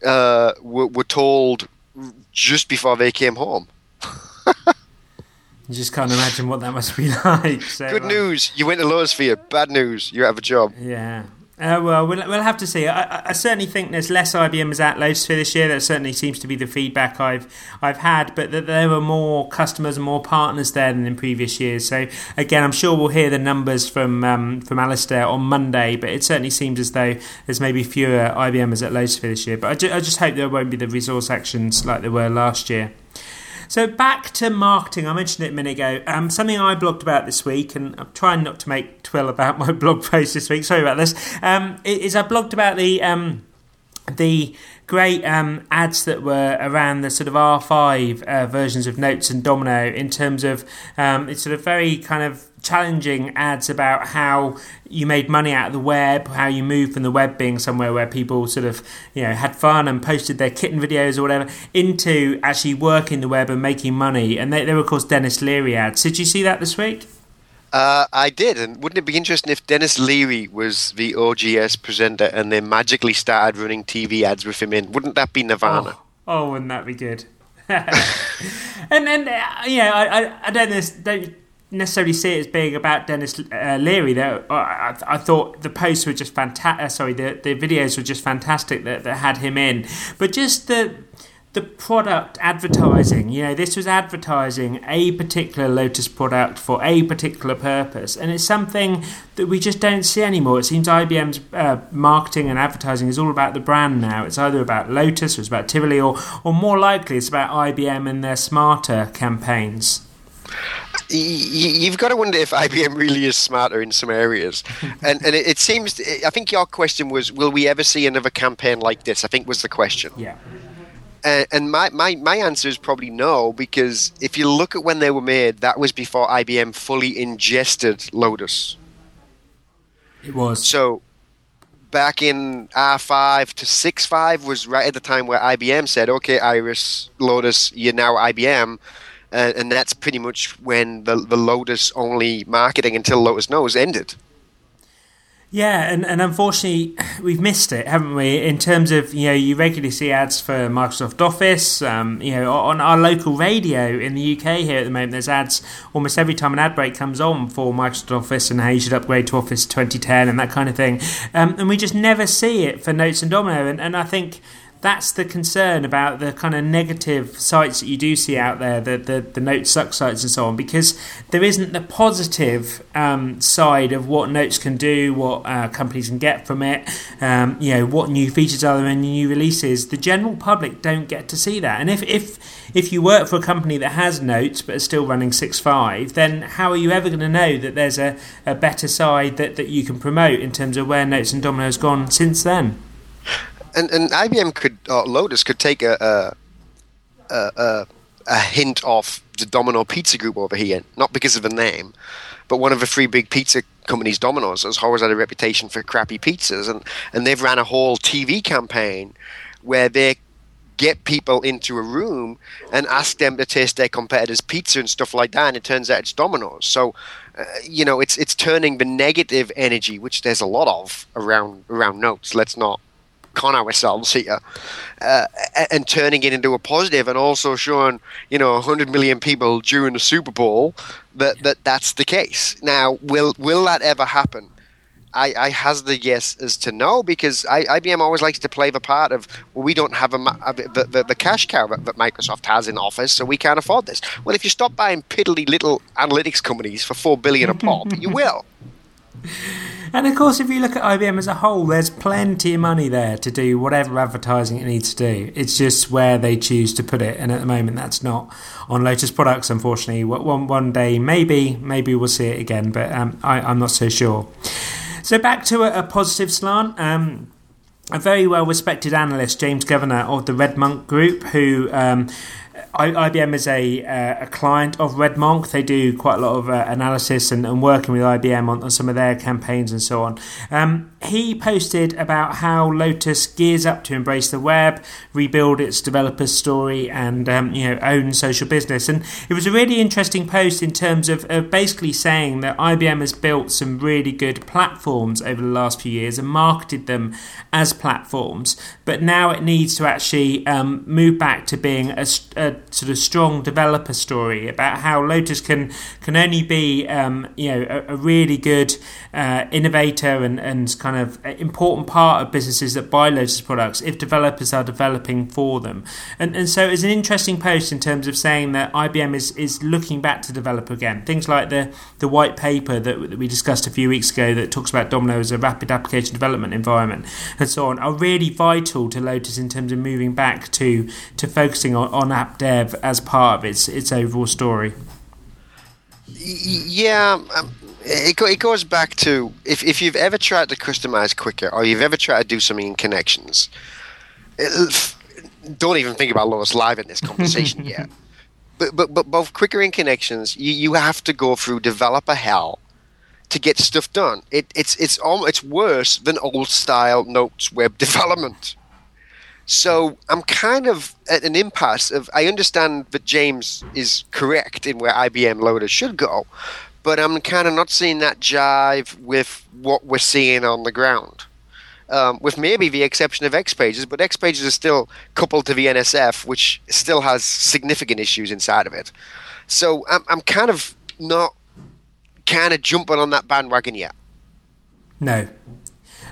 Speaker 3: uh, were, were told just before they came home.
Speaker 2: You just can't imagine what that must be like. So,
Speaker 3: Good
Speaker 2: uh,
Speaker 3: news, you went to Lotusphere. Bad news, you have a job.
Speaker 2: Yeah. Uh, well, well, we'll have to see. I, I- certainly think there's less IBMs at Lotusphere this year. That certainly seems to be the feedback I've I've had. But that there were more customers and more partners there than in previous years. So again, I'm sure we'll hear the numbers from um, from Alistair on Monday. But it certainly seems as though there's maybe fewer IBMs at Lotusphere this year. But I, ju- I just hope there won't be the resource actions like there were last year. So back to marketing. I mentioned it a minute ago. Um, something I blogged about this week, and I'm trying not to make twill about my blog post this week. Sorry about this. Um, is I blogged about the um, the great um, ads that were around the sort of R5 uh, versions of Notes and Domino in terms of um, it's sort of very kind of challenging ads about how you made money out of the web, how you moved from the web being somewhere where people sort of you know had fun and posted their kitten videos or whatever into actually working the web and making money. And they, they were of course Denis Leary ads. Did you see that this week?
Speaker 3: Uh, I did, and wouldn't it be interesting if Denis Leary was the OGS presenter and they magically started running TV ads with him in? Wouldn't that be Nirvana?
Speaker 2: Oh, oh wouldn't that be good? and then uh, yeah, I, I, I don't don't necessarily see it as being about Denis uh, Leary. Though I, I, thought the posts were just fantastic. Uh, sorry, the the videos were just fantastic that, that had him in. But just the the product advertising. You know, this was advertising a particular Lotus product for a particular purpose, and it's something that we just don't see anymore. It seems IBM's uh, marketing and advertising is all about the brand now. It's either about Lotus or it's about Tivoli, or, or more likely, it's about IBM and their smarter campaigns.
Speaker 3: You've got to wonder if IBM really is smarter in some areas, and and it, it seems. I think your question was, will we ever see another campaign like this? I think was the question.
Speaker 2: Yeah.
Speaker 3: And, and my, my, my answer is probably no, because if you look at when they were made, that was before IBM fully ingested Lotus.
Speaker 2: It was.
Speaker 3: So back in R5 to 6.5 was right at the time where IBM said, okay, Iris, Lotus, you're now IBM. Uh, and that's pretty much when the, the Lotus only marketing until Lotus knows ended.
Speaker 2: Yeah, and, and unfortunately, we've missed it, haven't we? In terms of, you know, you regularly see ads for Microsoft Office. Um, you know, on our local radio in the UK here at the moment, there's ads almost every time an ad break comes on for Microsoft Office and how you should upgrade to Office 2010 and that kind of thing. Um, and we just never see it for Notes and Domino. And, and I think that's the concern about the kind of negative sites that you do see out there, the the, the note suck sites and so on, because there isn't the positive um, side of what notes can do, what uh, companies can get from it, um, you know, what new features are there in new releases. The general public don't get to see that, and if if if you work for a company that has notes but is still running six five, then how are you ever going to know that there's a, a better side that, that you can promote in terms of where notes and domino has gone since then?
Speaker 3: And, and IBM could, or Lotus could take a, a, a, a, a hint off the Domino Pizza Group over here, not because of the name, but one of the three big pizza companies, Domino's, has always had a reputation for crappy pizzas, and, and they've ran a whole TV campaign where they get people into a room and ask them to taste their competitors' pizza and stuff like that, and it turns out it's Domino's. So, uh, you know, it's it's turning the negative energy, which there's a lot of around around notes. Let's not con ourselves here, uh, and turning it into a positive, and also showing you know 100 million people during the Super Bowl that, that that's the case. Now, will will that ever happen? I, I hazard the yes as to no, because I, IBM always likes to play the part of well, we don't have a, a the, the, the cash cow that, that Microsoft has in Office, so we can't afford this. Well, if you stop buying piddly little analytics companies for four billion a pop, you will.
Speaker 2: And of course, if you look at IBM as a whole, there's plenty of money there to do whatever advertising it needs to do. It's just where they choose to put it, and at the moment, that's not on Lotus products. Unfortunately, one one day maybe maybe we'll see it again, but um, I, I'm not so sure. So back to a, a positive slant. Um, a very well respected analyst, James Governor of the Red Monk Group, who um, IBM is a, uh, a client of Red Monk. They do quite a lot of uh, analysis and, and, working with IBM on, on, some of their campaigns and so on. Um, he posted about how Lotus gears up to embrace the web, rebuild its developer story, and um, you know own social business. And it was a really interesting post in terms of, of basically saying that IBM has built some really good platforms over the last few years and marketed them as platforms, but now it needs to actually um, move back to being a, a, sort of strong developer story about how Lotus can can only be um, you know a, a really good uh, innovator and, and kind of important part of businesses that buy Lotus products if developers are developing for them. And, and so it's an interesting post in terms of saying that IBM is, is looking back to develop again. Things like the, the white paper that, that we discussed a few weeks ago that talks about Domino as a rapid application development environment and so on are really vital to Lotus in terms of moving back to, to focusing on, on app dev as part of its, its overall story.
Speaker 3: Yeah, um, it, it goes back to if, if you've ever tried to customize Quickr or you've ever tried to do something in connections, it, don't even think about Lotus Live in this conversation yet. But, but but both Quickr in connections, you, you have to go through developer hell to get stuff done. It, it's it's almost, it's worse than old style notes web development. So I'm kind of at an impasse of I understand that James is correct in where IBM Lotus should go, but I'm kind of not seeing that jive with what we're seeing on the ground. Um, with maybe the exception of X Pages, but X Pages is still coupled to the NSF, which still has significant issues inside of it. So I'm, I'm kind of not kind of jumping on that bandwagon yet.
Speaker 2: No.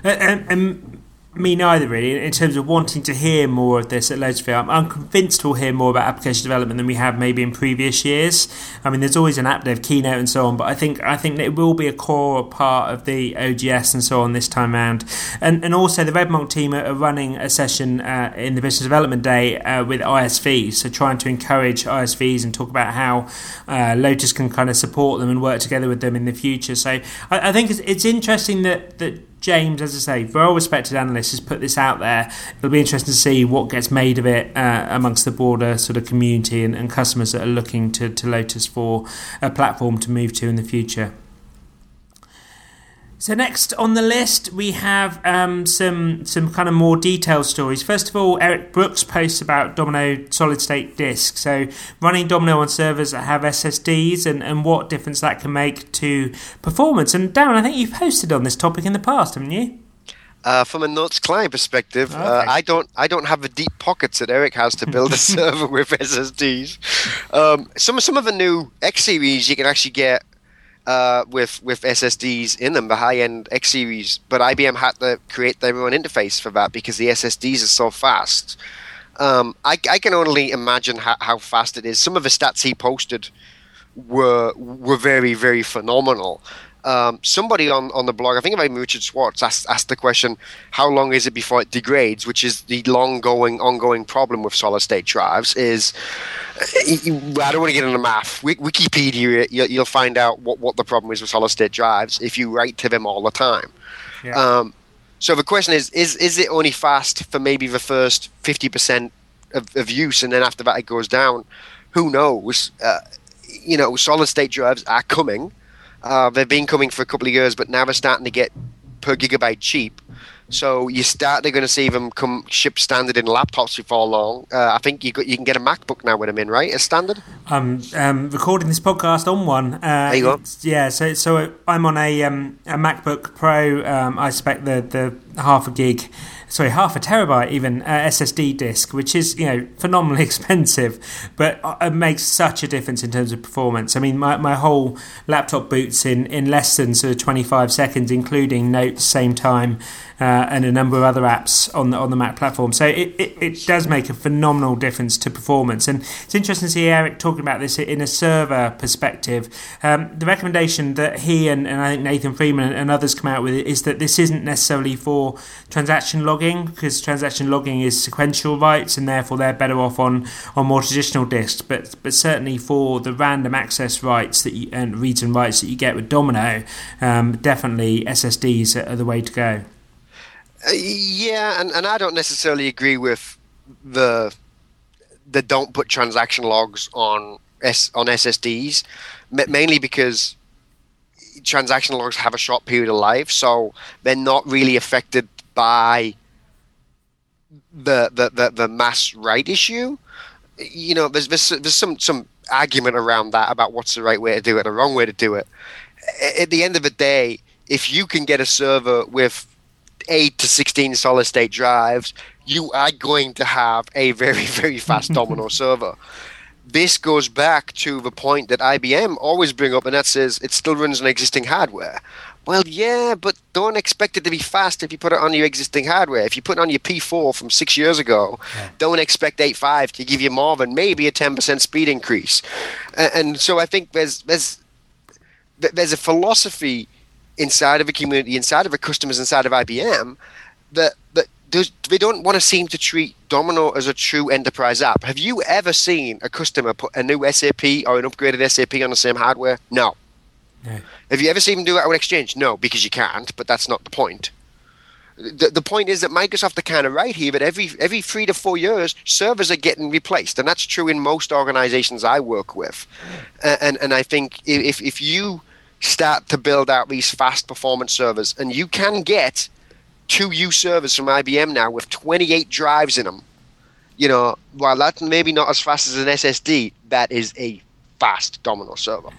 Speaker 2: And, and me neither, really, in terms of wanting to hear more of this at Lotusphere. I'm, convinced we'll hear more about application development than we have maybe in previous years. I mean, there's always an app dev keynote and so on, but I think I think it will be a core part of the OGS and so on this time around. And and also the RedMonk team are running a session uh, in the Business Development Day uh, with ISVs, so trying to encourage ISVs and talk about how uh, Lotus can kind of support them and work together with them in the future. So I, I think it's, it's interesting that that James, as I say, well respected analyst, has put this out there. It'll be interesting to see what gets made of it uh, amongst the broader sort of community and, and customers that are looking to, to Lotus for a platform to move to in the future. So next on the list we have um, some some kind of more detailed stories. First of all, Eric Brooks posts about Domino solid state disk. So running Domino on servers that have SSDs and, and what difference that can make to performance. And Darren, I think you've posted on this topic in the past, haven't you?
Speaker 3: Uh, from a Notes client perspective, uh, okay. uh, I don't I don't have the deep pockets that Eric has to build a server with SSDs. Um, some some of the new X series you can actually get uh, with with SSDs in them, the high end X series. But IBM had to create their own interface for that because the SSDs are so fast. Um, I, I, can only imagine how, how, fast it is. Some of the stats he posted were were very very phenomenal. Um, somebody on, on the blog, I think it might be Richard Schwartz, asked, asked the question, how long is it before it degrades? Which is the long going, ongoing problem with solid state drives. Is I don't want to get into math. Wikipedia, you'll find out what, what the problem is with solid state drives if you write to them all the time. Yeah. Um, so the question is, is is it only fast for maybe the first fifty percent of, of use, and then after that it goes down? Who knows? Uh, you know, solid state drives are coming uh, they've been coming for a couple of years, but now they're starting to get per gigabyte cheap. So you start, they're going to see them come ship standard in laptops before long. Uh, I think you got, you can get a MacBook now with them in, right? As standard.
Speaker 2: I'm um, recording this podcast on one.
Speaker 3: Uh, there you go.
Speaker 2: Yeah, so so I'm on a um, a MacBook Pro. Um, I expect the the half a gig sorry, half a terabyte even uh, SSD disk, which is you know phenomenally expensive, but uh, it makes such a difference in terms of performance. I mean, my, my whole laptop boots in, in less than sort of 25 seconds, including notes, Sametime, uh, and a number of other apps on the on the Mac platform. So it, it, it, does make a phenomenal difference to performance. And it's interesting to see Eric talking about this in a server perspective. Um, the recommendation that he and, and I think Nathan Freeman and others come out with is that this isn't necessarily for transaction logging logging because transaction logging is sequential writes and therefore they're better off on, on more traditional disks. But but certainly for the random access writes that you, and reads and writes that you get with Domino, um, definitely SSDs are the way to go.
Speaker 3: Uh, yeah, and, and I don't necessarily agree with the the don't put transaction logs on S on SSDs, mainly because transaction logs have a short period of life, so they're not really affected by the the the, the mass right issue. You know, there's, there's there's some some argument around that about what's the right way to do it, the wrong way to do it. At the end of the day, if you can get a server with eight to sixteen solid state drives, you are going to have a very very fast Domino server this goes back to the point that IBM always bring up, and that says it still runs on existing hardware. Well, yeah, but don't expect it to be fast if you put it on your existing hardware. If you put it on your P4 from six years ago, yeah. don't expect 8.5 to give you more than maybe a 10% speed increase. And so I think there's there's there's a philosophy inside of a community, inside of a customers, inside of IBM that that does, they don't want to seem to treat Domino as a true enterprise app. Have you ever seen a customer put a new SAP or an upgraded SAP on the same hardware? No. Have you ever seen them do it on Exchange? No, because you can't. But that's not the point. The, the point is that Microsoft are kind of right here But every every three to four years servers are getting replaced, and that's true in most organizations I work with. And and, and I think if if you start to build out these fast performance servers, and you can get two U servers from IBM now with 28 drives in them. You know, while that's maybe not as fast as an SSD, that is a fast Domino server.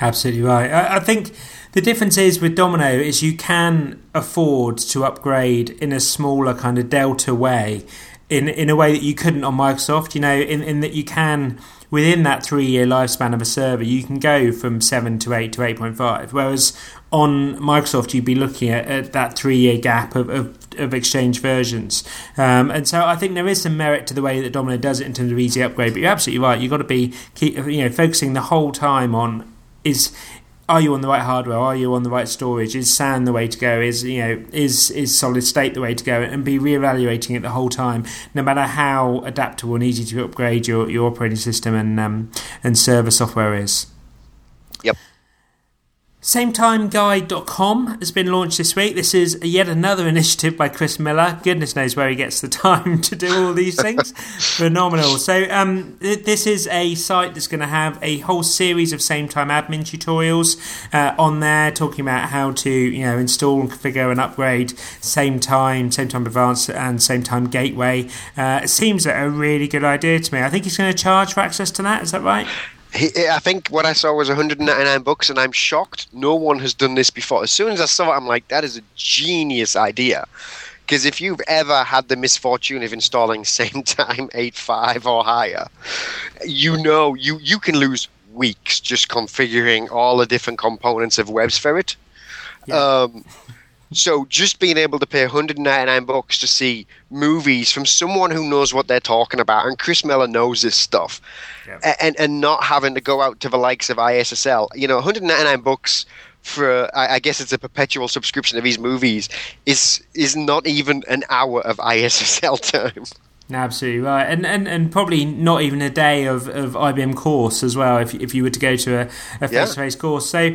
Speaker 2: Absolutely right. I, I think the difference is with Domino is you can afford to upgrade in a smaller kind of delta way, in in a way that you couldn't on Microsoft. You know, in in that you can within that three year lifespan of a server, you can go from 7 to 8 to 8.5. Whereas on Microsoft, you'd be looking at, at that three year gap of, of, of, exchange versions. Um, and so I think there is some merit to the way that Domino does it in terms of easy upgrade. But you're absolutely right. You've got to be keep, you know focusing the whole time on is are you on the right hardware? Are you on the right storage? Is SAN the way to go? Is you know is is solid state the way to go? And be reevaluating it the whole time, no matter how adaptable and easy to upgrade your, your operating system and um, and server software is. SameTimeGuide.com has been launched this week. This is yet another initiative by Chris Miller. Goodness knows where he gets the time to do all these things. Phenomenal. So, um, th- this is a site that's going to have a whole series of Sametime admin tutorials uh, on there, talking about how to you know install and configure and upgrade Sametime, same time advanced, and Sametime gateway. Uh, it seems like a really good idea to me. I think he's going to charge for access to that. Is that right?
Speaker 3: He, I think what I saw was 199 bucks, and I'm shocked. No one has done this before. As soon as I saw it, I'm like, that is a genius idea. Because if you've ever had the misfortune of installing Sametime 8.5 or higher, you know you, you can lose weeks just configuring all the different components of WebSphere. Yeah. Um, so just being able to pay 199 bucks to see movies from someone who knows what they're talking about, and Chris Miller knows this stuff, yeah. and and not having to go out to the likes of ISSL, you know, 199 bucks for I, I guess it's a perpetual subscription of these movies is is not even an hour of ISSL time.
Speaker 2: Absolutely right, and, and and probably not even a day of, of IBM course as well. If if you were to go to a face to face course, so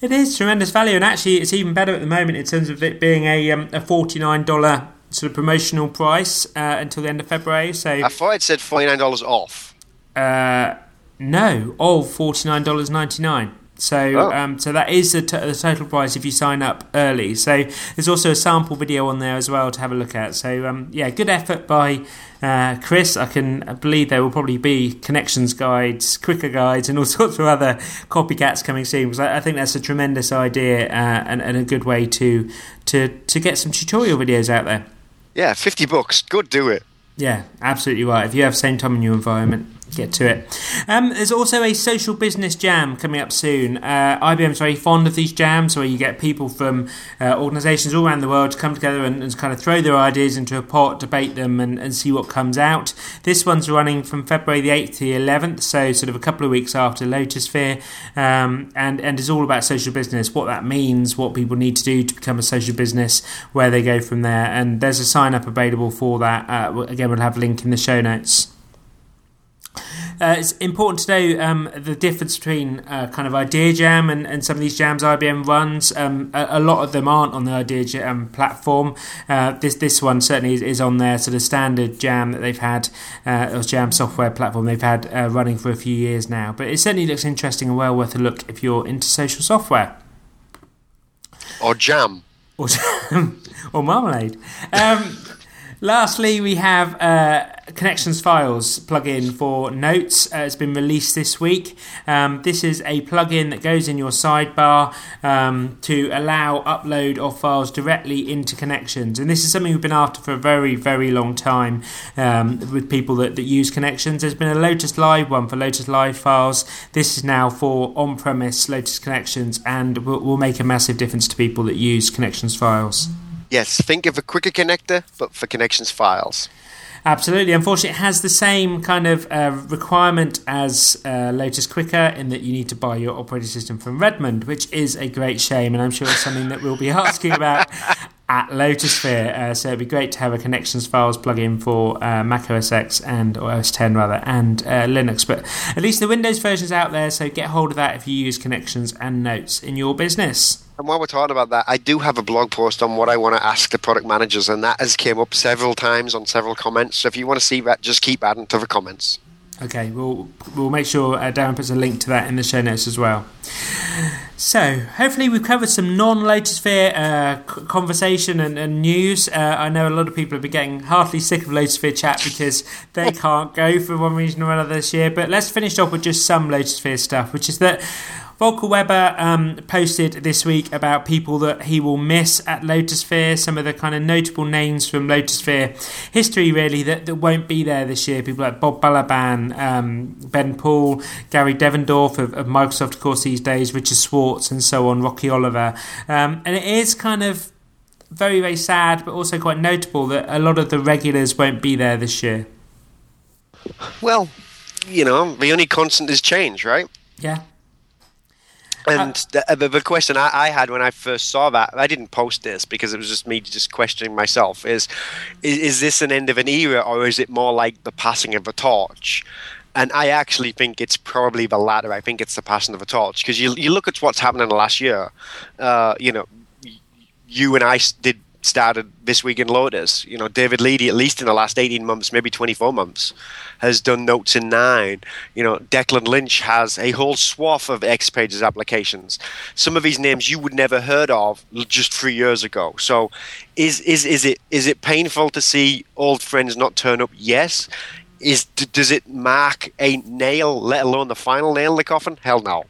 Speaker 2: it is tremendous value, and actually, it's even better at the moment in terms of it being a um, a forty nine dollar sort of promotional price uh, until the end of February. So
Speaker 3: I thought it said forty nine dollars off.
Speaker 2: Uh, no, of forty nine dollars ninety nine. So, oh. um, so that is the, t- the, total price if you sign up early. So, there's also a sample video on there as well to have a look at. So, um, yeah, good effort by uh, Chris. I can believe there will probably be connections guides, Quickr guides, and all sorts of other copycats coming soon. Because I, I think that's a tremendous idea uh, and, and, a good way to to to get some tutorial videos out there.
Speaker 3: Yeah, fifty bucks. Good, do it.
Speaker 2: Yeah, absolutely right. If you have Sametime in your environment, get to it. Um, there's also a social business jam coming up soon. Uh, IBM's very fond of these jams where you get people from uh, organisations all around the world to come together and, and, kind of throw their ideas into a pot, debate them, and, and, see what comes out. This one's running from February the 8th to the 11th, so sort of a couple of weeks after Lotusphere, um, and, and is all about social business, what that means, what people need to do to become a social business, where they go from there. And there's a sign up available for that. Uh, again, we'll have a link in the show notes. Uh, it's important to know um, the difference between uh, kind of Idea Jam and, and some of these jams IBM runs. Um, a, a, lot of them aren't on the Idea Jam platform. Uh, this this one certainly is, is, on their sort of standard jam that they've had, uh, or jam software platform they've had uh, running for a few years now. But it certainly looks interesting and well worth a look if you're into social software.
Speaker 3: or jam
Speaker 2: or, jam. or marmalade. Um, lastly, we have uh, Connections Files plugin for Notes. Uh, it's been released this week. Um, this is a plugin that goes in your sidebar um, to allow upload of files directly into Connections. And this is something we've been after for a very, very long time um, with people that, that use Connections. There's been a Lotus Live one for Lotus Live files. This is now for on premise Lotus Connections and will, will make a massive difference to people that use Connections files.
Speaker 3: Yes, think of a Quickr connector, but for connections files.
Speaker 2: Absolutely. Unfortunately, it has the same kind of uh, requirement as uh, Lotus Quickr in that you need to buy your operating system from Redmond, which is a great shame, and I'm sure it's something that we'll be asking about at Lotusphere. Uh, so it'd be great to have a Connections Files plugin for uh, Mac OS X and or OS 10 rather, and uh, Linux. But at least the Windows version's out there, so get hold of that if you use Connections and Notes in your business.
Speaker 3: And while we're talking about that, I do have a blog post on what I want to ask the product managers, and that has came up several times on several comments. So if you want to see that, just keep adding to the comments.
Speaker 2: Okay, we'll we'll make sure uh, Darren puts a link to that in the show notes as well. So, hopefully, we've covered some non Lotusphere uh, conversation and, and news. Uh, I know a lot of people have been getting heartily sick of Lotusphere chat because they can't go for one reason or another this year. But let's finish off with just some Lotusphere stuff, which is that Volker Weber um, posted this week about people that he will miss at Lotusphere, some of the kind of notable names from Lotusphere history, really, that, that won't be there this year. People like Bob Balaban, um, Ben Paul, Gary Devendorf of, of, Microsoft, of course, these days, Richard Schwartz, and so on, Rocky Oliver. Um, and it is kind of very, very sad, but also quite notable that a lot of the regulars won't be there this year.
Speaker 3: Well, you know, the only constant is change, right?
Speaker 2: Yeah.
Speaker 3: And uh, the, the, question I, I, had when I first saw that, I didn't post this because it was just me just questioning myself: is, is is this an end of an era, or is it more like the passing of a torch? And I actually think it's probably the latter. I think it's the passing of a torch because you you look at what's happened in the last year. Uh, you know, you and I did started this week in Lotus. You know, David Leedy, at least in the last 18 months, maybe 24 months, has done notes in nine. You know, Declan Lynch has a whole swath of X Pages applications. Some of these names you would never heard of just three years ago. So, is is is it is it painful to see old friends not turn up? Yes. Is does it mark a nail, let alone the final nail in the coffin? Hell no.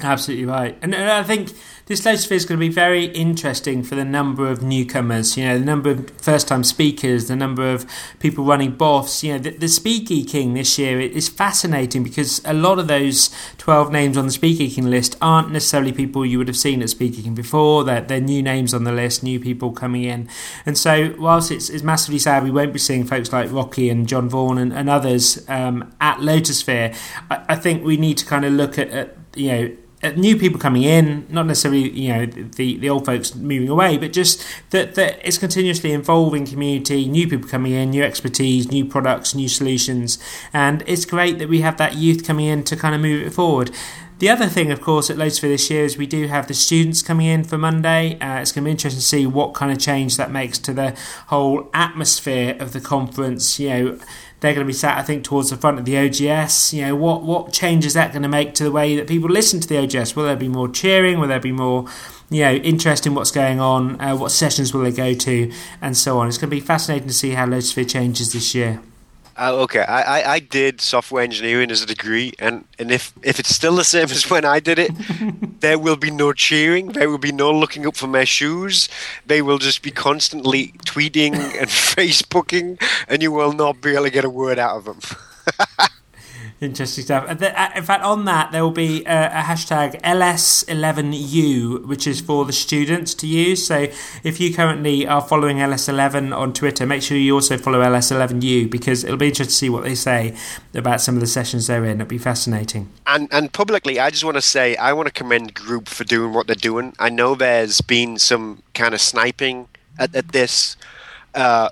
Speaker 2: Absolutely right, and, and I think this Lotusphere is going to be very interesting for the number of newcomers, you know, the number of first time speakers, the number of people running BOFs. You know, the, the Speakeasy this year is fascinating because a lot of those 12 names on the Speakeasy list aren't necessarily people you would have seen at Speakeasy before. They're, they're new names on the list, new people coming in. And so, whilst it's, it's massively sad we won't be seeing folks like Rocky and John Vaughan and, and others um, at Lotusphere, I, I think we need to kind of look at, at you know, new people coming in, not necessarily you know the the old folks moving away, but just that that it's continuously evolving community, new people coming in, new expertise, new products, new solutions, and it's great that we have that youth coming in to kind of move it forward. The other thing, of course, at Lotusphere this year is we do have the students coming in for Monday. Uh, it's going to be interesting to see what kind of change that makes to the whole atmosphere of the conference. You know they're going to be sat, I think, towards the front of the OGS. You know, what what change is that going to make to the way that people listen to the OGS? Will there be more cheering? Will there be more, you know, interest in what's going on? Uh, what sessions will they go to, and so on? It's going to be fascinating to see how Lotusphere changes this year.
Speaker 3: Uh, okay, I, I, I, did software engineering as a degree, and, and if, if it's still the same as when I did it, there will be no cheering, there will be no looking up for my shoes, they will just be constantly tweeting and Facebooking, and you will not be able to get a word out of them.
Speaker 2: Interesting stuff. Uh, in fact, on that, there will be a, a, hashtag LS11U, which is for the students to use. So if you currently are following LS11 on Twitter, make sure you also follow LS11U because it'll be interesting to see what they say about some of the sessions they're in. It'll be fascinating.
Speaker 3: And, and publicly, I just want to say I want to commend Group for doing what they're doing. I know there's been some kind of sniping at, at this. Uh,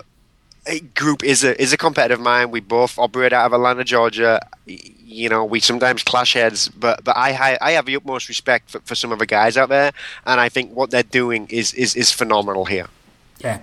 Speaker 3: group is a is a competitive mind. We both operate out of Atlanta, Georgia. You know, we sometimes clash heads, but but I I have the utmost respect for, for some of the guys out there, and I think what they're doing is is, is phenomenal here.
Speaker 2: Yeah,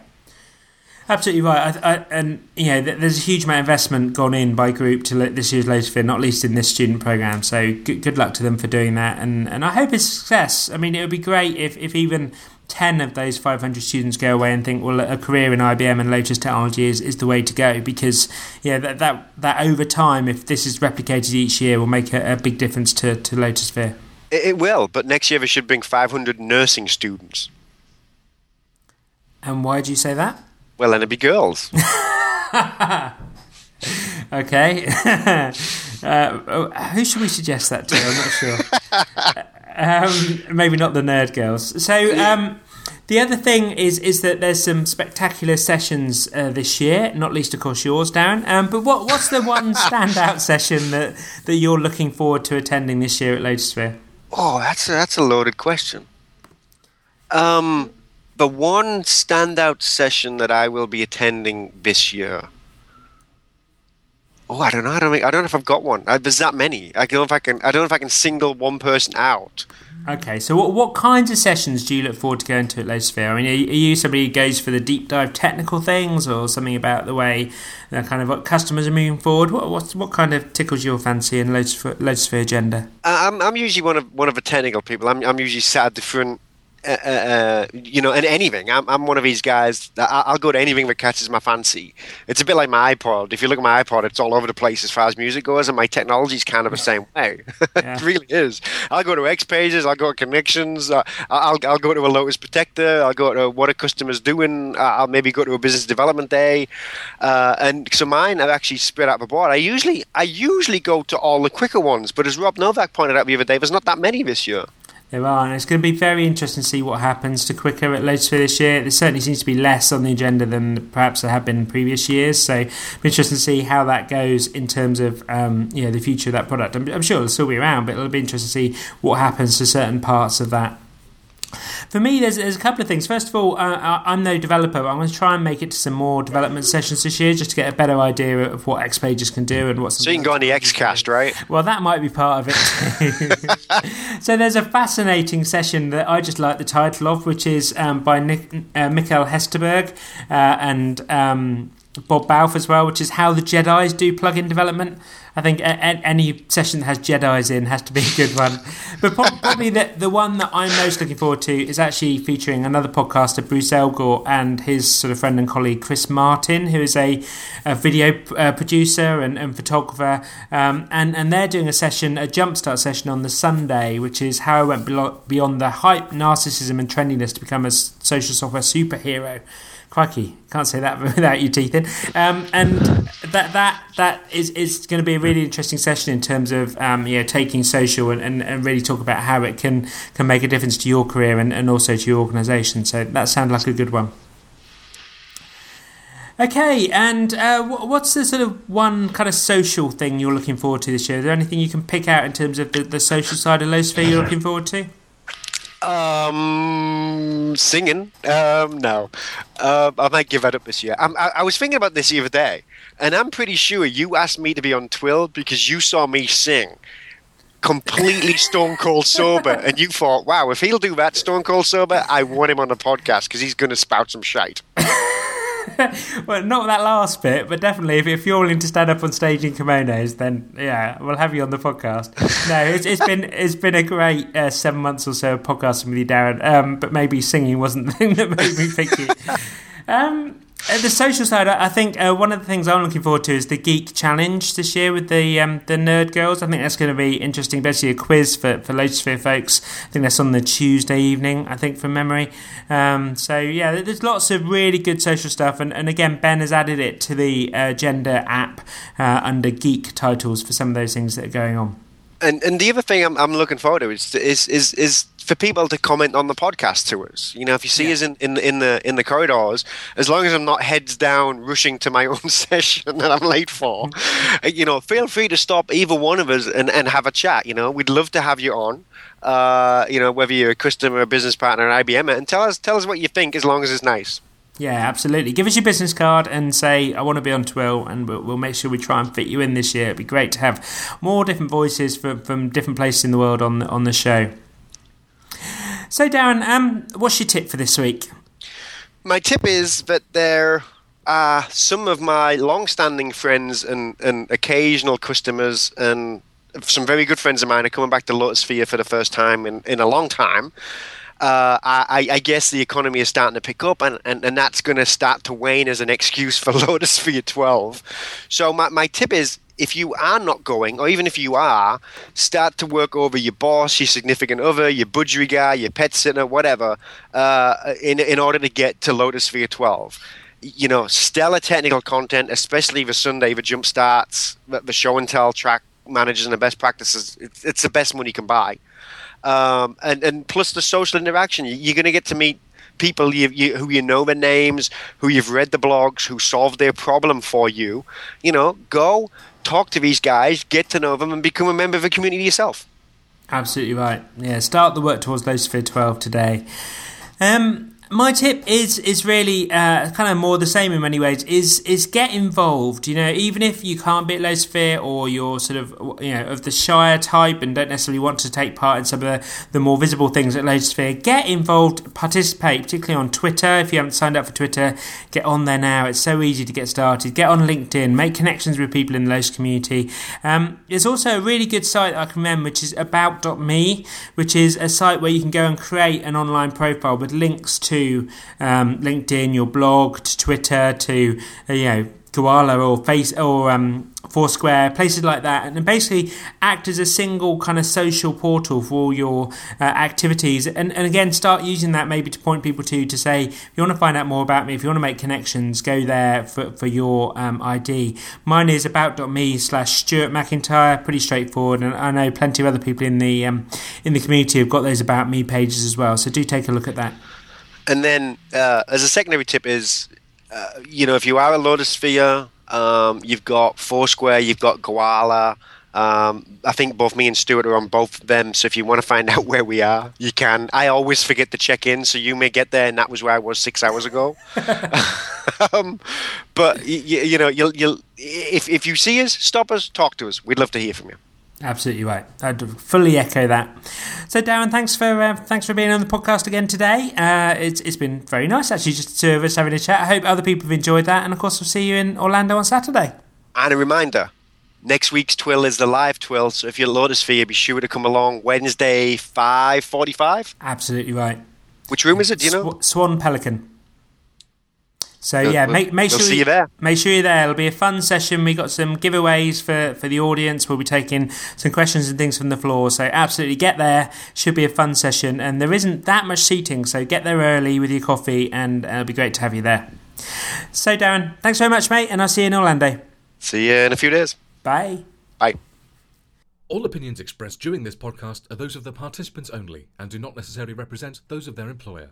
Speaker 2: Absolutely right, I, I, and you know, there's a huge amount of investment gone in by group to this year's Lotusphere, not least in this student program. So good, good luck to them for doing that, and, and I hope it's success. I mean, it would be great if, if even 10 of those 500 students go away and think, well, a career in IBM and Lotus Technology is, is the way to go because yeah, that, that, that over time, if this is replicated each year, will make a, a big difference to, to Lotus Sphere.
Speaker 3: It, it will, but next year they should bring 500 nursing students.
Speaker 2: And why do you say that?
Speaker 3: Well, then it'd be girls.
Speaker 2: okay. uh, oh, who should we suggest that to? I'm not sure. um, maybe not the nerd girls. So, um, the other thing is is that there's some spectacular sessions uh, this year, not least of course yours, Darren. Um, but what what's the one standout session that that you're looking forward to attending this year at Lotus Sphere?
Speaker 3: Oh, that's a, that's a loaded question. Um, the one standout session that I will be attending this year. Oh, I don't know. I don't. Think, I don't know if I've got one. Uh, there's that many. I don't know if I can. I don't know if I can single one person out.
Speaker 2: Okay, so what, what kinds of sessions do you look forward to going to at Lotus I mean, are, are you somebody who goes for the deep dive technical things, or something about the way, the kind of what customers are moving forward? What what, what kind of tickles your fancy in Lotus, Lotus Sphere agenda?
Speaker 3: I'm I'm usually one of one of the technical people. I'm I'm usually sat at different uh, uh, uh, you know, and anything. I'm, I'm one of these guys. I'll go to anything that catches my fancy. It's a bit like my iPod. If you look at my iPod, it's all over the place as far as music goes, and my technology is kind of the same way. it really is. I'll go to X pages. I'll go to connections. Uh, I'll I'll go to a Lotus Protector. I'll go to what a customer's doing. Uh, I'll maybe go to a business development day. Uh, and so mine are actually spread out the board. I usually I usually go to all the Quickr ones, but as Rob Novak pointed out the other day, there's not that many this year.
Speaker 2: There are, and it's going to be very interesting to see what happens to Quickr at Lotus this year. There certainly seems to be less on the agenda than perhaps there have been in previous years. So, interesting to see how that goes in terms of um, you know the future of that product. I'm, I'm sure it'll still be around, but it'll be interesting to see what happens to certain parts of that for me, there's, there's a couple of things. First of all, uh, I'm no developer, but I'm going to try and make it to some more development sessions this year just to get a better idea of what X Pages can do and what's.
Speaker 3: So you can go on the Xcast, right?
Speaker 2: Well, that might be part of it so there's a fascinating session that I just like the title of, which is um, by Nick, uh, Mikkel Heisterberg uh, and um, Bob Balfe as well, which is how the Jedi's do plugin development. I think a- a- any session that has Jedi's in has to be a good one. But probably the, the one that I'm most looking forward to is actually featuring another podcaster, Bruce Elgort, and his sort of friend and colleague, Chris Martin, who is a, a video uh, producer and, and photographer. Um, and, and they're doing a session, a jumpstart session on the Sunday, which is how I went beyond the hype, narcissism, and trendiness to become a social software superhero. Crikey, can't say that without your teeth in. Um, and that that that is is going to be a really interesting session in terms of um, you know taking social and, and, and, really talk about how it can can make a difference to your career and, and also to your organisation. So that sounds like a good one. Okay, and uh, what's the sort of one kind of social thing you're looking forward to this year? Is there anything you can pick out in terms of the, the social side of Low sphere you're looking forward to?
Speaker 3: Um, singing? Um, no. Uh, I might give that up this year. I'm. I was thinking about this the other day, and I'm pretty sure you asked me to be on Twill because you saw me sing completely stone cold sober, and you thought, wow, if he'll do that stone cold sober, I want him on the podcast because he's going to spout some shite.
Speaker 2: well, not that last bit, but definitely if, if, you're willing to stand up on stage in kimonos, then yeah, we'll have you on the podcast. No, it's, it's been it's been a great uh, seven months or so of podcasting with you, Darren. Um, but maybe singing wasn't the thing that made me pick you. Um, uh, the social side, I think uh, one of the things I'm looking forward to is the Geek Challenge this year with the um, the Nerd Girls. I think that's going to be interesting. Basically, a quiz for for Lotus Sphere folks. I think that's on the Tuesday evening. I think from memory. Um, so yeah, there's lots of really good social stuff, and, and again, Ben has added it to the Agenda app uh, under Geek titles for some of those things that are going on.
Speaker 3: And and the other thing I'm, I'm looking forward to is is is, is for people to comment on the podcast to us. You know, if you see yeah. us in, in in the in the corridors, as long as I'm not heads down rushing to my own session that I'm late for, uh, you know, feel free to stop either one of us and, and have a chat. You know, we'd love to have you on. Uh, you know, whether you're a customer, a business partner, an IBM, and tell us tell us what you think as long as it's nice.
Speaker 2: Yeah, absolutely. Give us your business card and say, I want to be on Twill, and we'll, we'll, make sure we try and fit you in this year. It'd be great to have more different voices from, from different places in the world on the, on the show. So, Darren, um, what's your tip for this week?
Speaker 3: My tip is that there are some of my long-standing friends and, and occasional customers and some very good friends of mine are coming back to Lotus Sphere for the first time in, in a long time. uh, I, I, guess the economy is starting to pick up, and, and, and that's going to start to wane as an excuse for Lotus Sphere 12. So my, my tip is if you are not going, or even if you are, start to work over your boss, your significant other, your budgie guy, your pet sitter, whatever, uh, in, in order to get to Lotus Sphere 12 you know, stellar technical content, especially the Sunday, the jump starts, the show and tell track managers and the best practices. It's, it's the best money you can buy. Um, and, and plus the social interaction. You're going to get to meet people you, you, who you know their names, who you've read the blogs, who solved their problem for you. You know, go talk to these guys, get to know them, and become a member of the community yourself.
Speaker 2: Absolutely right. Yeah, start the work towards Lotus Sphere 12 today. Um, my tip is is really uh, kind of more the same in many ways. Is is get involved. You know, even if you can't be at Sphere or you're sort of you know of the shire type and don't necessarily want to take part in some of the, the more visible things at Sphere, get involved, participate, particularly on Twitter. If you haven't signed up for Twitter, get on there now. It's so easy to get started. Get on LinkedIn, make connections with people in the Lotus community. Um, there's also a really good site I can recommend, which is about.me, which is a site where you can go and create an online profile with links to um, LinkedIn, your blog, to Twitter, to uh, you know Gowalla or Face or um, Foursquare, places like that, and basically act as a single kind of social portal for all your uh, activities. And, and again, start using that maybe to point people to to say, if you want to find out more about me, if you want to make connections, go there for, for your um, ID. Mine is about.me slash Stuart McIntyre, pretty straightforward, and I know plenty of other people in the um, in the community have got those about me pages as well. So do take a look at that.
Speaker 3: And then, uh, as a secondary tip, is uh, you know if you are a Lotus Sphere, um, you've got Foursquare, you've got Gowalla. Um, I think both me and Stuart are on both of them. So if you want to find out where we are, you can. I always forget to check in, so you may get there, and that was where I was six hours ago. um, but you, you know, you'll, you'll if if you see us, stop us, talk to us. We'd love to hear from you.
Speaker 2: Absolutely right. I'd fully echo that. So, Darren, thanks for uh, thanks for being on the podcast again today. Uh, it's it's been very nice actually, just two of us having a chat. I hope other people have enjoyed that, and of course, we'll see you in Orlando on Saturday.
Speaker 3: And a reminder: next week's Twill is the live Twill, so if you're Lotus Sphere, be sure to come along Wednesday five forty-five.
Speaker 2: Absolutely right.
Speaker 3: Which room is it? Do you know?
Speaker 2: Swan Pelican. So yeah, make make
Speaker 3: we'll
Speaker 2: sure
Speaker 3: see you there.
Speaker 2: Make sure you're there. It'll be a fun session. We got some giveaways for for the audience. We'll be taking some questions and things from the floor. So absolutely get there. Should be a fun session, and there isn't that much seating. So get there early with your coffee, and uh, it'll be great to have you there. So Darren, thanks very much, mate, and I'll see you in Orlando.
Speaker 3: See you in a few days.
Speaker 2: Bye.
Speaker 3: Bye.
Speaker 1: All opinions expressed during this podcast are those of the participants only and do not necessarily represent those of their employer.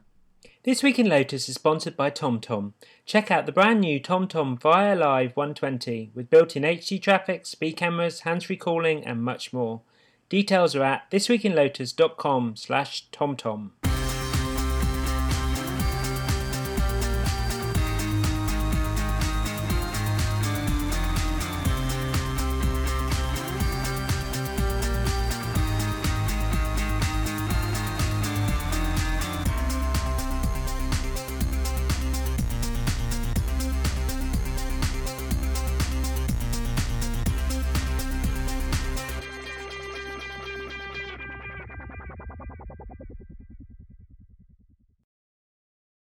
Speaker 2: This Week in Lotus is sponsored by TomTom. Check out the brand new TomTom Via Live 120 with built in HD traffic, speed cameras, hands-free calling and much more. Details are at thisweekinlotus.com slash TomTom.